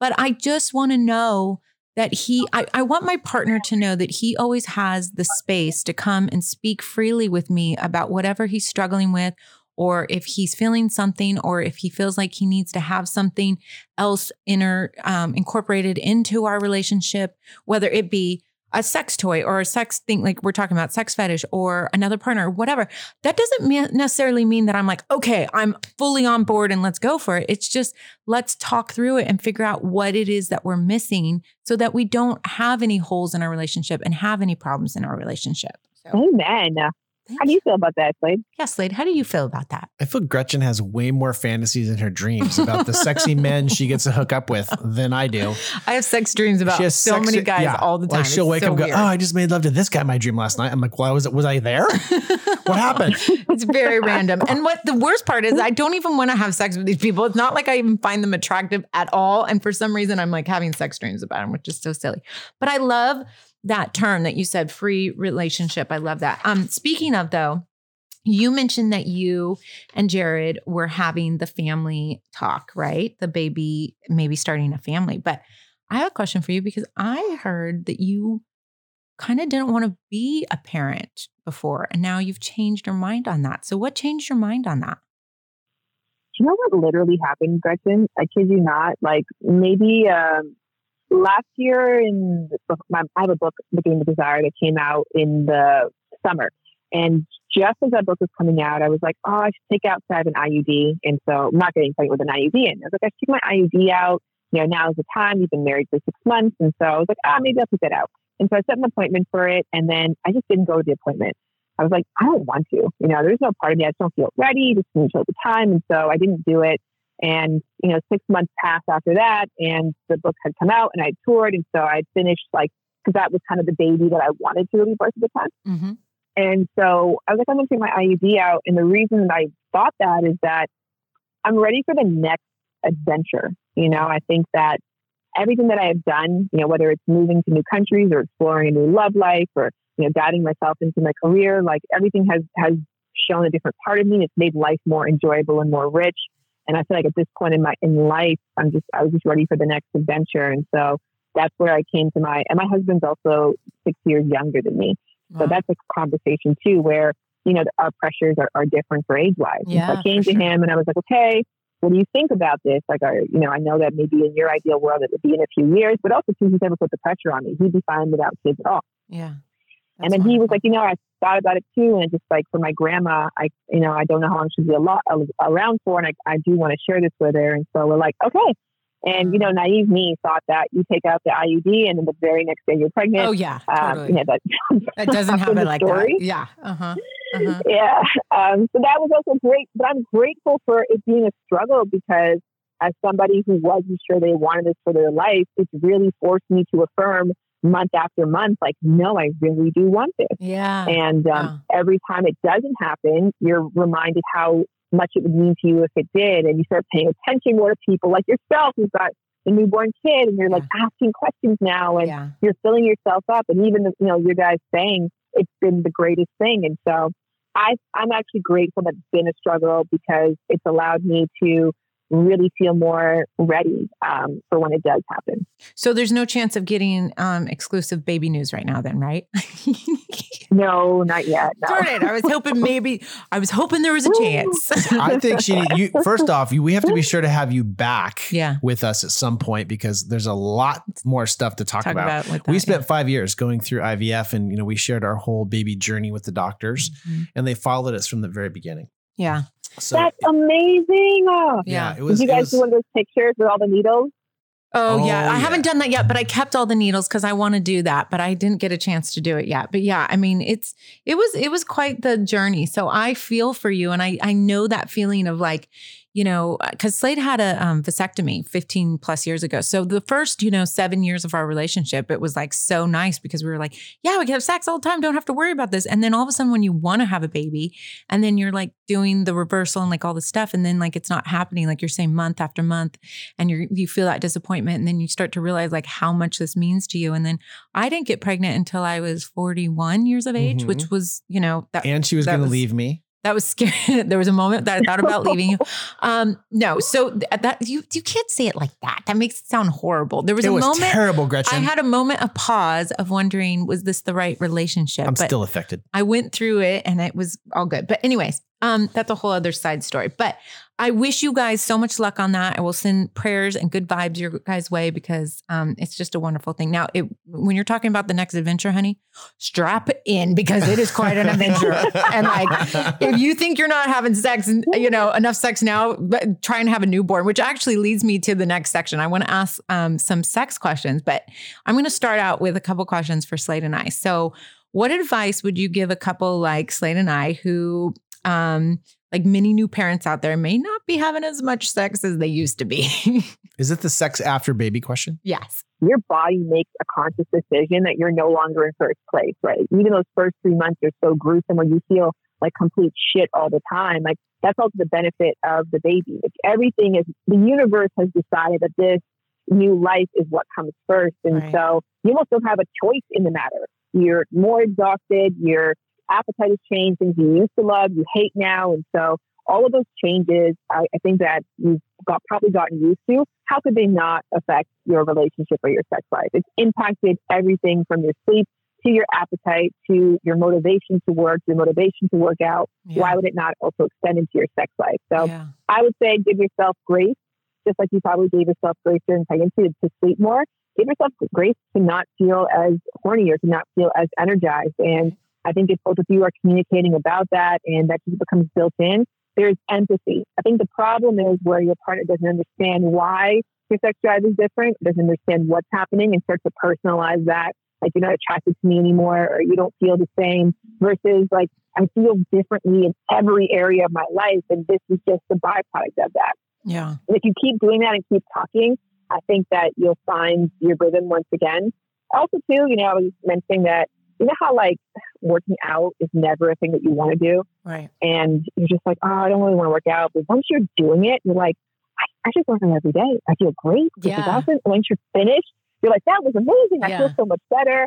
But I just want to know that he, I, I want my partner to know that he always has the space to come and speak freely with me about whatever he's struggling with, or if he's feeling something, or if he feels like he needs to have something else inner um, incorporated into our relationship, whether it be a sex toy or a sex thing, like we're talking about sex fetish or another partner, or whatever. That doesn't mean necessarily mean that I'm like, okay, I'm fully on board and let's go for it. It's just let's talk through it and figure out what it is that we're missing so that we don't have any holes in our relationship and have any problems in our relationship. So, Amen. How do you feel about that, Slade? yeah, Slade, how do you feel about that? I feel Gretchen has way more fantasies in her dreams about the sexy men she gets to hook up with than I do. I have sex dreams about She has so sex- many guys yeah. all the time. Like she'll It's wake so up and go, weird. "Oh, I just made love to this guy in my dream last night." I'm like, "Well, was it was I there? [laughs] what happened?" it's very random. And what the worst part is, I don't even want to have sex with these people. It's not like I even find them attractive at all. And for some reason, I'm like having sex dreams about them, which is so silly. But I love that term that you said, free relationship. I love that. Um, speaking of though, you mentioned that you and Jared were having the family talk, right? The baby maybe starting a family. But I have a question for you because I heard that you kind of didn't want to be a parent before and now you've changed your mind on that. So what changed your mind on that? You know what literally happened, Gretchen? I kid you not. Like maybe um, last year in my, I have a book, The Game of Desire, that came out in the summer, and just as that book was coming out, I was like, oh, I should take out. So I have an IUD, and so I'm not getting pregnant with an IUD. And I was like, I should take my IUD out. You know, now is the time. We've been married for six months, and so I was like, ah, maybe I'll take that out. And so I set an appointment for it, and then I just didn't go to the appointment. I was like, I don't want to. You know, there's no part of me I just don't feel ready. Just didn't show the time, and so I didn't do it. And you know, six months passed after that, and the book had come out, and I toured, and so I finished like because that was kind of the baby that I wanted to really birth at the time. Mm-hmm. And so I was like, I'm going to take my IUD out. And the reason that I thought that is that I'm ready for the next adventure. You know, I think that everything that I have done, you know, whether it's moving to new countries or exploring a new love life or, you know, guiding myself into my career, like everything has, has shown a different part of me. It's made life more enjoyable and more rich. And I feel like at this point in my in life, I'm just I was just ready for the next adventure. And so that's where I came to my and my husband's also six years younger than me. So that's a conversation too, where, you know, our pressures are, are different for age wise. Yeah, so I came to sure. him and I was like, okay, what do you think about this? Like, are, you know, I know that maybe in your ideal world it would be in a few years, but also too, he's never put the pressure on me. He'd be fine without kids at all. Oh, yeah. And then he was like, you know, I thought about it too. And just like for my grandma, I, you know, I don't know how long she'll be a lot, around for. And I, I do want to share this with her. And so we're like, okay. And, you know, naive me thought that you take out the IUD and then the very next day you're pregnant. oh yeah, um, totally. you know, that, That doesn't happen happen like story. that. Yeah. Uh-huh. Uh-huh. yeah. Um, so that was also great. But I'm grateful for it being a struggle because as somebody who wasn't sure they wanted this for their life, it's really forced me to affirm month after month, like, no, I really do want this. Yeah. And um, every time it doesn't happen, you're reminded how much it would mean to you if it did. And you start paying attention more to people like yourself who's got a newborn kid and you're like asking questions now and yeah. you're filling yourself up. And even, you know, your guys saying it's been the greatest thing. And so I, I'm actually grateful that it's been a struggle because it's allowed me to really feel more ready um, for when it does happen. So there's no chance of getting um, exclusive baby news right now, then, right? [laughs] no, not yet. No. Darn it! I was hoping [laughs] maybe I was hoping there was a chance. [laughs] I think she. You, first off, you, we have to be sure to have you back Yeah. with us at some point because there's a lot more stuff to talk, Talk about. about with we spent yeah. five years going through IVF, and you know we shared our whole baby journey with the doctors, Mhm. and they followed us from the very beginning. Yeah. So That's amazing. Oh. yeah, Yeah. it was. Did you guys was- do one of those pictures with all the needles? Oh, Oh, yeah. I haven't done that yet, but I kept all the needles because I want to do that, but I didn't get a chance to do it yet. But yeah, I mean, it's it was it was quite the journey. So I feel for you, and I I know that feeling of like, you know, because Slade had a um, vasectomy 15 plus years ago. So the first, you know, seven years of our relationship, it was like so nice because we were like, yeah, we can have sex all the time, don't have to worry about this. And then all of a sudden, when you want to have a baby, and then you're like doing the reversal and like all this stuff, and then like it's not happening, like you're saying month after month, and you you feel that disappointment and then you start to realize like how much this means to you and then i didn't get pregnant until i was 41 years of age Mhm. which was you know that and she was going to leave me. That was scary [laughs] there was a moment that i thought about leaving you [laughs] um no so th- that you you can't say it like that that makes it sound horrible there was it a was moment terrible, Gretchen. i had a moment of pause of wondering was this the right relationship I'm but still affected. I went through it and it was all good. But anyways, um, that's a whole other side story. But I wish you guys so much luck on that. I will send prayers and good vibes your guys' way because um, it's just a wonderful thing. Now, it, when you're talking about the next adventure, honey, strap in because it is quite an adventure. [laughs] and like, if you think you're not having sex, you know, enough sex now, but try and have a newborn, which actually leads me to the next section. I want to ask um, some sex questions, but I'm going to start out with a couple questions for Slade and I. So, what advice would you give a couple like Slade and I who, um, like many new parents out there, may not be having as much sex as they used to be? [laughs] Is it the sex after baby question? yes. Your body makes a conscious decision that you're no longer in first place, right? Even those first three months are so gruesome where you feel like complete shit all the time. Like that's also the benefit of the baby. Like everything is the universe has decided that this new life is what comes first. And Right. so you almost don't have a choice in the matter. You're more exhausted, your appetite has changed, things you used to love, you hate now. And so all of those changes, I, I think that you've got probably gotten used to. How could they not affect your relationship or your sex life? It's impacted everything from your sleep to your appetite to your motivation to work, your motivation to work out. Why would it not also extend into your sex life? So yeah. I would say give yourself grace, just like you probably gave yourself grace during pregnancy to sleep more. Give yourself grace to not feel as horny or to not feel as energized. And I think if both of you are communicating about that and that just becomes built in, there's empathy. I think the problem is where your partner doesn't understand why your sex drive is different, doesn't understand what's happening, and starts to personalize that. Like you're not attracted to me anymore, or you don't feel the same, versus like I feel differently in every area of my life, and this is just the byproduct of that. Yeah. And if you keep doing that and keep talking, I think that you'll find your rhythm once again. Also, too, you know, I was mentioning that you know how like working out is never a thing that you want to do, Right. and you're just like, oh, I don't really want to work out. But once you're doing it, you're like, I, I just work out every day. I feel great. This is Yeah. awesome. Once you're finished, you're like, that was amazing. I Yeah. feel so much better.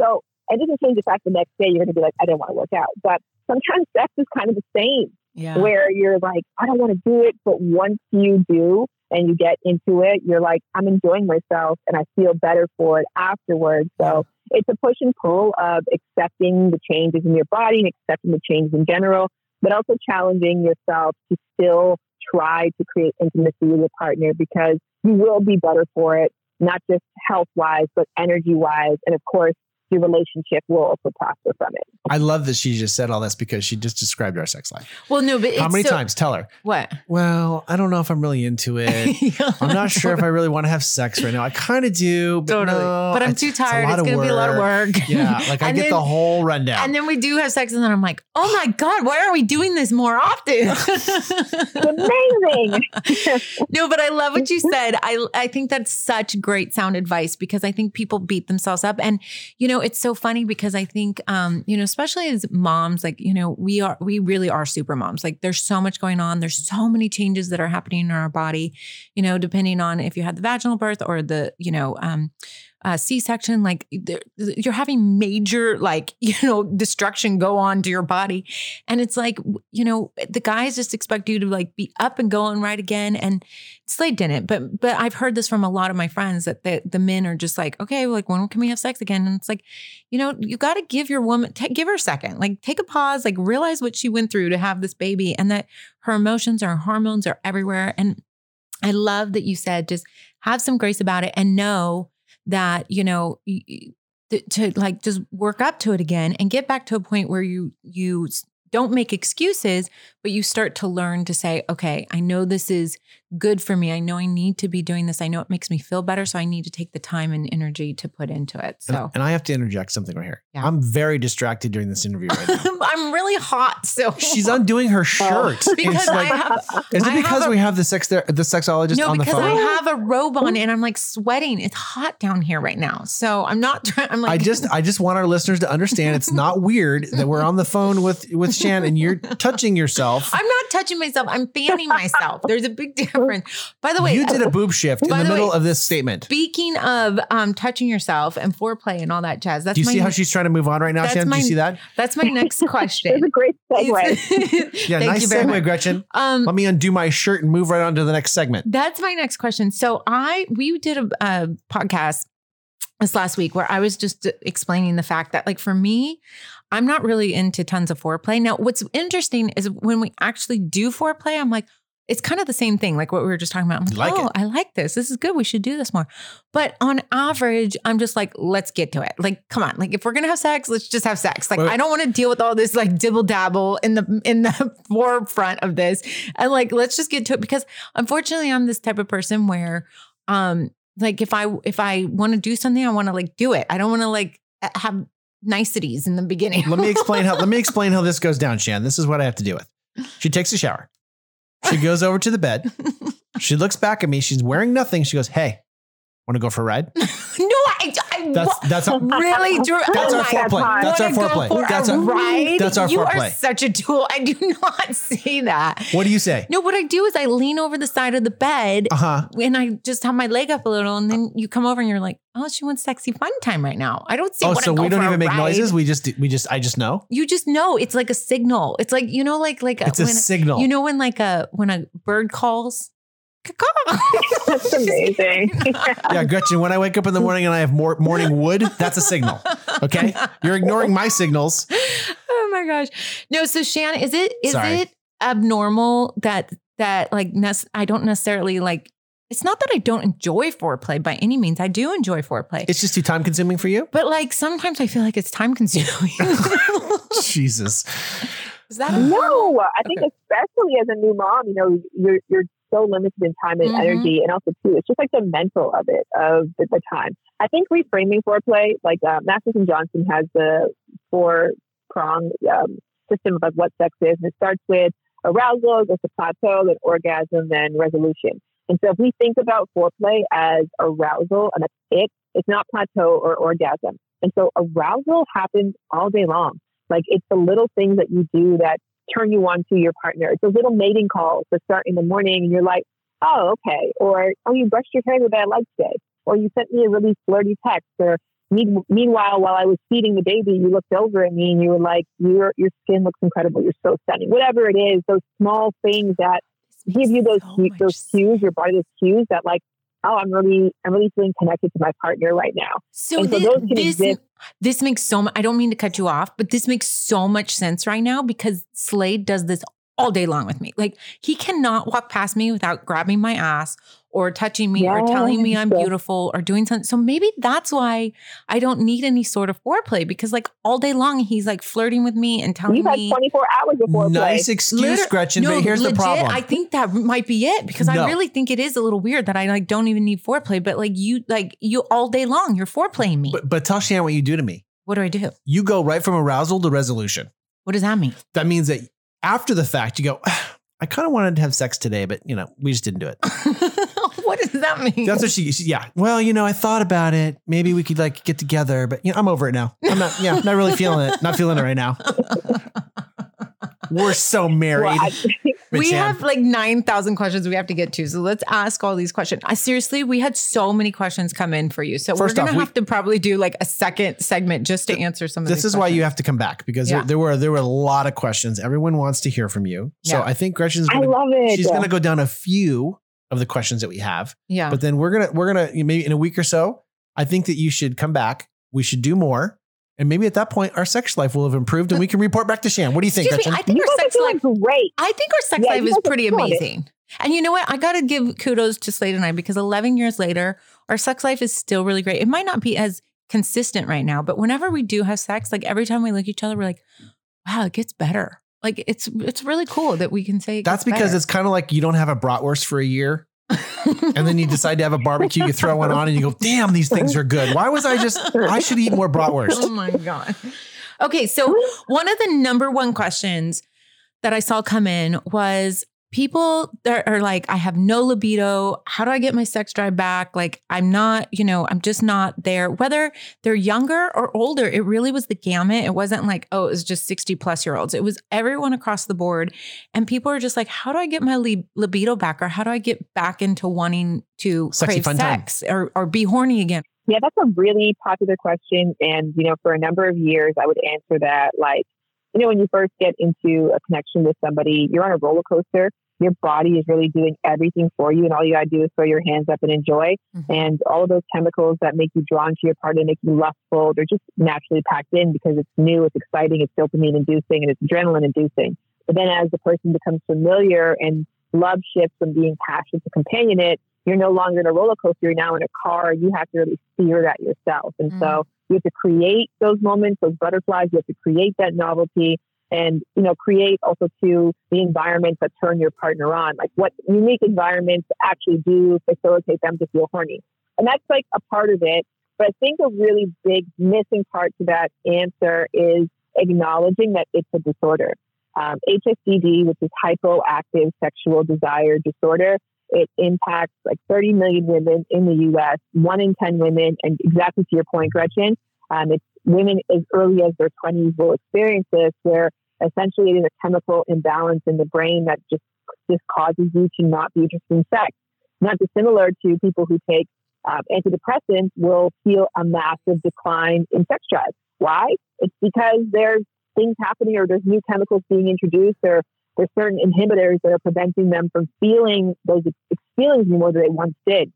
So it doesn't change the fact the next day you're going to be like, I didn't want to work out. But sometimes [laughs] sex is kind of the same Yeah. where you're like, I don't want to do it. But once you do and you get into it, you're like, I'm enjoying myself and I feel better for it afterwards. So it's a push and pull of accepting the changes in your body and accepting the changes in general, but also challenging yourself to still try to create intimacy with your partner because you will be better for it, not just health wise, but energy wise. And of course, your relationship will also prosper from it. I love that she just said all this because she just described our sex life. well, no, but How it's many so- times? Tell her. What? Well, I don't know if I'm really into [laughs] it. I'm not [laughs] sure if I really want to have sex right now. I kind of do, but totally. no, but I'm it's- too tired. lot It's, going to be a lot of work. Yeah, like I [laughs] And get then- the whole rundown. And then we do have sex, and then I'm like, oh my God, why are we doing this more often? It's amazing. no, but I love what you said. I I think that's such great sound advice because I think people beat themselves up. And you know, it's so funny because I think um, you know, especially as moms, like, you know, we are we really are super moms. Like there's so much going on. There's so many changes that are happening in our body, you know, depending on if you had the vaginal birth or the, you know, um a C-section, like you're having major, like [laughs] you know, destruction go on to your body, and it's like you know, the guys just expect you to like be up and going right again, and Slade didn't, but but I've heard this from a lot of my friends that the the men are just like, okay, like when can we have sex again? And it's like, you know, you got to give your woman, ta- give her a second, like take a pause, like realize what she went through to have this baby, and that her emotions, her hormones are everywhere, and I love that you said just have some grace about it and know that, you know, to, like just work up to it again and get back to a point where you you don't make excuses, but you start to learn to say, okay, I know this is good for me. I know I need to be doing this. I know it makes me feel better. So I need to take the time and energy to put into it. And, So and I have to interject something right here. Yeah. I'm very distracted during this interview right now. [laughs] I'm really hot. So She's undoing her oh. shirt. And [laughs] because she's I have is it I have because a- we have the sex there, the sexologist no, on the phone? because? I have a robe on and I'm like sweating. It's hot down here right now. So I'm not trying. I'm like, I just I just want our listeners to understand it's [laughs] not weird that we're on the phone with with Shan and you're [laughs] touching yourself. I'm not touching myself. I'm fanning myself. There's a big [laughs] difference. By the way, you did a [laughs] boob shift in the, the middle way- of this statement. speaking of um, touching yourself and foreplay and all that jazz, that's Do you my see how she's trying to move on right now, That's Shan? Do you see that? that's my next It's question. a great segue. Yeah, Thank nice you very segue, much. Gretchen. Um, Let me undo my shirt and move right on to the next segment. That's my next question. So I we did a, a podcast this last week where I was just explaining the fact that like for me, I'm not really into tons of foreplay. Now, what's interesting is when we actually do foreplay, I'm like, it's kind of the same thing, like what we were just talking about. I'm like, like oh, it. I like this. This is good. We should do this more. But on average, I'm just like, let's get to it. Like, come on. Like, if we're gonna have sex, let's just have sex. Like. I don't want to deal with all this like dibble dabble in the in the [laughs] forefront of this. And like, let's just get to it because unfortunately, I'm this type of person where, um, like if I if I want to do something, I want to like do it. I don't want to like have niceties in the beginning. Let me [laughs] explain how let me explain how this goes down, Shan. This is what I have to deal with. She takes a shower. She goes over to the bed. [laughs] She looks back at me. She's wearing nothing. She goes, Hey, want to go for a ride? no, [laughs] I, I That's that's a, really Drew. That's oh our foreplay. That's our foreplay. for That's our- ride. that's our You foreplay. are such a tool. I do [laughs] not say that. what do you say? No, what I do is I lean over the side of the bed Uh-huh. and I just have my leg up a little, and then you come over and you're like, "Oh, she wants sexy fun time right now." I don't see. Oh, so we don't even make noises. We just we just I just know. You just know it's like a signal. It's like you know, like like It's a when, signal. You know when like a when a bird calls. That's amazing. [laughs] yeah, Gretchen, when I wake up in the morning and I have more morning wood, that's a signal. Okay? You're ignoring my signals. oh my gosh. No, so Shannon, is it is Sorry. it abnormal that that like nec- I don't necessarily like it's not that I don't enjoy foreplay by any means. I do enjoy foreplay. It's just too time consuming for you? but like sometimes I feel like it's time consuming. [laughs] Jesus. is that abnormal? No, I think Okay. especially as a new mom, you know, you're you're so limited in time and Mhm. energy, and also too, it's just like the mental of it of the, the time. I think reframing foreplay, like uh, Masters and Johnson has the four prong um, system of like what sex is, and it starts with arousal, goes to plateau, then orgasm, then resolution. And so if we think about foreplay as arousal and that's it, it's not plateau or orgasm. And so arousal happens all day long. Like it's the little things that you do that turn you on to your partner. It's those little mating calls that start in the morning and you're like, oh, okay. Or, oh, you brushed your hair the way I like today. Or you sent me a really flirty text. Or meanwhile, while I was feeding the baby, you looked over at me and you were like, your, your skin looks incredible. You're so stunning. Whatever it is, those small things that give you those, So those cues, your body those cues that like, oh, I'm really, I'm really feeling connected to my partner right now. So, this, those can this, exist. this makes so much. I don't mean to cut you off, but this makes so much sense right now because Slade does this all day long with me. Like he cannot walk past me without grabbing my ass or touching me or telling me I'm Yes. beautiful or doing something. So maybe that's why I don't need any sort of foreplay because like all day long he's like flirting with me and telling me. You've had me 24 hours before Nice excuse, Liter- Gretchen, No, but here's legit, the problem. I think that might be it because I really think it is a little weird that I like don't even need foreplay, but like you like you all day long you're foreplaying me. but, but tell Shan what you do to me. what do I do? You go right from arousal to resolution. What does that mean? That means that after the fact, you go, ah, I kind of wanted to have sex today, but you know, we just didn't do it. [laughs] what does that mean? That's what she, she- yeah. Well, you know, I thought about it. Maybe we could like get together, but you know, I'm over it now. I'm not, yeah, not really feeling it. Not feeling it right now. We're so married. Well, I, we have like 9,000 questions we have to get to. So let's ask all these questions. I seriously, we had so many questions come in for you. So First we're going to we- have to probably do like a second segment just to answer some of these. this these is why you have to come back because Yeah. there, there were there were a lot of questions. Everyone wants to hear from you. So Yeah. I think Gretchen's I gonna, love it. she's going to go down a few of the questions that we have. Yeah. But then we're gonna we're gonna maybe in a week or so. I think that you should come back. We should do more, and maybe at that point our sex life will have improved, and we can report back to Shan. What do you think, Excuse me, I think You our sex life doing great. I think our sex Yeah, life is pretty killing it. amazing. And you know what? I got to give kudos to Slade and I because 11 years later, our sex life is still really great. It might not be as consistent right now, but whenever we do have sex, like every time we look at each other, we're like, wow, it gets better. Like it's it's really cool that we can say it That's because better. it's kind of like you don't have a bratwurst for a year, and then you decide to have a barbecue. You throw one on, and you go, "Damn, these things are good. Why was I just? I should eat more bratwurst. oh my god. Okay, so one of the number one questions that I saw come in was people that are like, I have no libido. How do I get my sex drive back? Like, I'm not, you know, I'm just not there. Whether they're younger or older, it really was the gamut. It wasn't like, oh, it was just 60 plus year olds. It was everyone across the board. And people are just like, how do I get my li- libido back? Or how do I get back into wanting to Sexy crave fun time. sex or, or be horny again? Yeah, that's a really popular question. And, you know, for a number of years, I would answer that like, you know, when you first get into a connection with somebody, you're on a roller coaster. Your body is really doing everything for you. And all you got to do is throw your hands up and enjoy. Mhm. And all of those chemicals that make you drawn to your partner, make you lustful, they're just naturally packed in because it's new, it's exciting, it's dopamine inducing, and it's adrenaline inducing. But then as the person becomes familiar and love shifts from being passionate to companionate, you're no longer in a roller coaster. You're now in a car. You have to really steer that yourself. And so you have to create those moments, those butterflies. You have to create that novelty and, you know, create also to the environments that turn your partner on. Like what unique environments actually do facilitate them to feel horny. And that's like a part of it. But I think a really big missing part to that answer is acknowledging that it's a disorder. Um, HSDD, which is hypoactive sexual desire disorder, it impacts like 30 million women in the US, one in 10 women. And exactly to your point, Gretchen, um, it's women as early as their 20s will experience this, where essentially it is a chemical imbalance in the brain that just, just causes you to not be interested in sex. Not dissimilar to people who take um, antidepressants will feel a massive decline in sex drive. Why? It's because there's things happening or there's new chemicals being introduced or there's certain inhibitors that are preventing them from feeling those feelings anymore that they once did.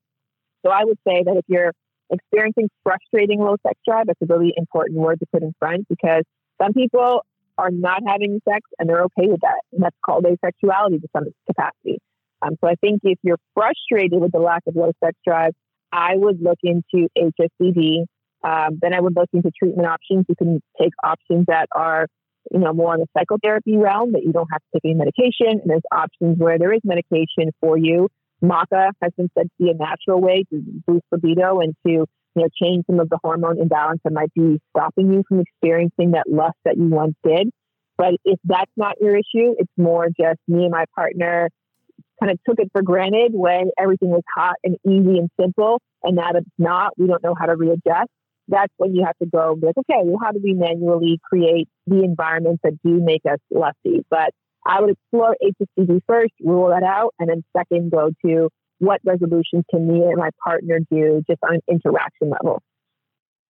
So I would say that if you're experiencing frustrating low sex drive, that's a really important word to put in front because some people are not having sex and they're okay with that. And that's called asexuality to some capacity. Um, so I think if you're frustrated with the lack of low sex drive, I would look into HSDD. Um, then I would look into treatment options. You can take options that are, you know, more on the psychotherapy realm that you don't have to take any medication. And there's options where there is medication for you. Maca has been said to be a natural way to boost libido and to, you know, change some of the hormone imbalance that might be stopping you from experiencing that lust that you once did. But if that's not your issue, it's more just me and my partner kind of took it for granted when everything was hot and easy and simple. And now that it's not, we don't know how to readjust. That's when you have to go like, okay, well, how do we manually create the environments that do make us lusty? But I would explore HSDD first, rule that out, and then second, go to what resolutions can me and my partner do just on interaction level.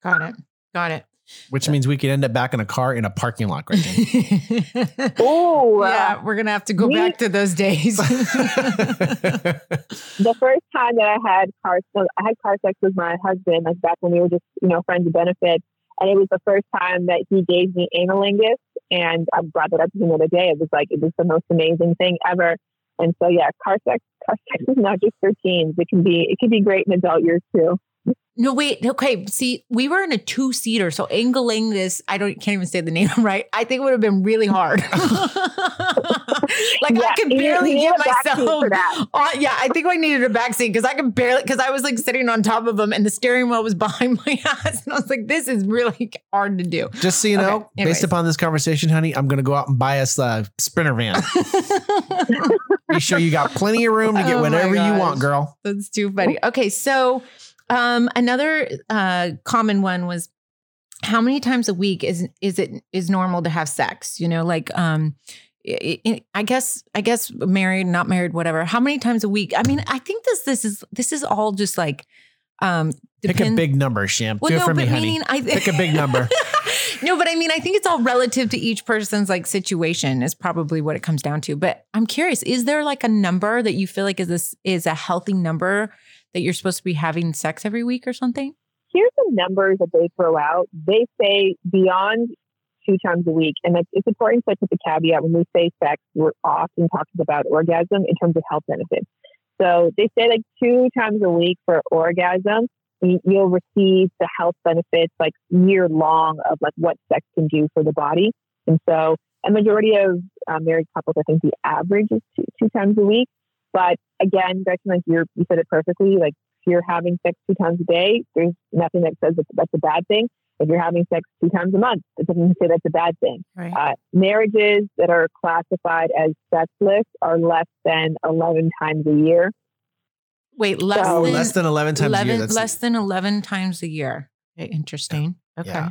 Got it. Got it. Which means we could end up back in a car in a parking lot, Gretchen. [laughs] Oh, yeah, we're gonna have to go we- back to those days. [laughs] the first time that I had car, so I had car sex with my husband, like back when we were just, you know, friends of benefit. And it was the first time that he gave me analingus. And I brought that up to him the other day. It was like, it was the most amazing thing ever. And so, yeah, car sex, car sex is not just for teens. It can be, it can be great in adult years too. No, wait. Okay, see, we were in a two seater, so Angelingus. I don't can't even say the name [laughs] right. I think it would have been really hard. [laughs] like I Yeah, could barely you need get a back seat myself. on- [laughs] uh, yeah, I think I needed a backseat because I could barely because I was like sitting on top of him and the steering wheel was behind my ass, and I was like, "This is really hard to do." Just so you Okay, know, anyways. based upon this conversation, honey, I'm going to go out and buy us a sprinter van. Be sure you got plenty of room to get Oh whatever you want, girl. That's too funny. Okay, so um, another uh, common one was how many times a week is is it is normal to have sex? You know, like um, I guess I guess married, not married, whatever. How many times a week? I mean, I think this this is this is all just like um Pick a big number, Shan. Well, Do it no, for but me, honey. I Pick a big number. [laughs] no, but I mean, I think it's all relative to each person's like situation is probably what it comes down to. But I'm curious, is there like a number that you feel like is this is a healthy number that you're supposed to be having sex every week or something? Here's the numbers that they throw out. They say beyond two times a week. And it's, important to put the caveat when we say sex, we're often talking about orgasm in terms of health benefits. So they say like two times a week for orgasm, you'll receive the health benefits like year long of like what sex can do for the body. And so a majority of uh, married couples, I think the average is two, two times a week. But again, Gretchen, like you're, you said it perfectly. Like if you're having sex two times a day, there's nothing that says that that's a bad thing. If you're having sex two times a month, it doesn't say that's a bad thing. Right. Uh, marriages that are classified as sexless are less than 11 times a year. Wait, less So- than less than 11 times 11, a year. That's, less than 11 times a year. Okay, interesting. Okay. Yeah.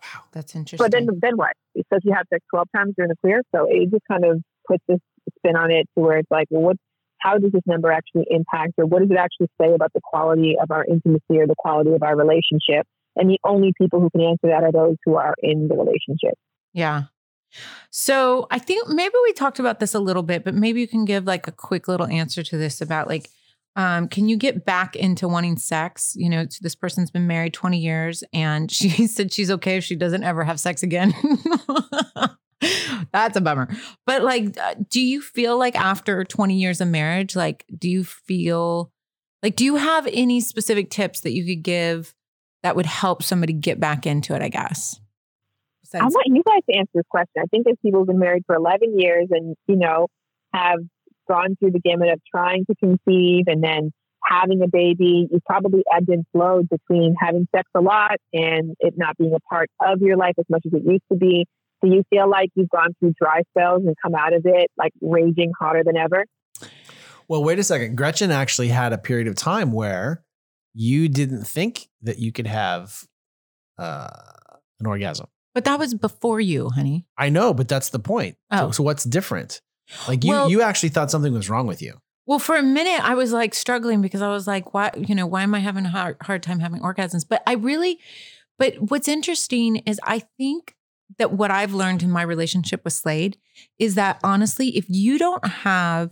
Wow. That's interesting. But then, then what? It says you have sex 12 times during the clear. So it just kind of puts this spin on it to where it's like, well, what, how does this number actually impact or what does it actually say about the quality of our intimacy or the quality of our relationship? And the only people who can answer that are those who are in the relationship. Yeah. So I think maybe we talked about this a little bit, but maybe you can give like a quick little answer to this about like, um, can you get back into wanting sex? You know, this person's been married 20 years and [laughs] she said she's okay if she doesn't ever have sex again. [laughs] [laughs] That's a bummer. But like, uh, do you feel like after 20 years of marriage, like, do you feel like, do you have any specific tips that you could give that would help somebody get back into it? I guess. I want you guys to answer this question. I think as people who've been married for 11 years and, you know, have gone through the gamut of trying to conceive and then having a baby, you probably ebbed and flowed between having sex a lot and it not being a part of your life as much as it used to be. Do you feel like you've gone through dry spells and come out of it like raging hotter than ever? well, wait a second. Gretchen actually had a period of time where you didn't think that you could have uh, an orgasm. But that was before you, honey. I know, but that's the point. So- Oh. So, what's different? Like you, Well- you actually thought something was wrong with you. Well, for a minute, I was like struggling because I was like, why, you know, why am I having a hard, hard time having orgasms? But I really, but what's interesting is I think that what I've learned in my relationship with Slade is that honestly, if you don't have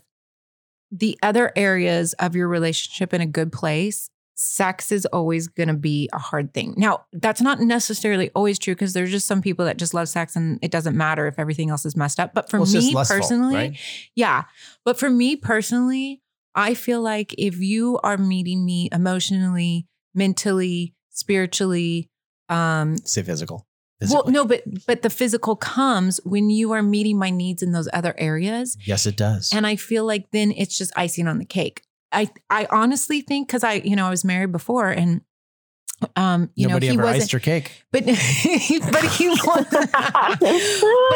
the other areas of your relationship in a good place, sex is always going to be a hard thing. Now, that's not necessarily always true because there's just some people that just love sex and it doesn't matter if everything else is messed up. But for Well, me lustful, personally, right? yeah. But for me personally, I feel like if you are meeting me emotionally, mentally, spiritually, um, Say physical. Well, no, but but the physical comes when you are meeting my needs in those other areas. Yes, it does. And I feel like then it's just icing on the cake. I I honestly think because I, you know, I was married before and um, you Nobody know, he ever wasn't iced your cake. but [laughs] but he [laughs] but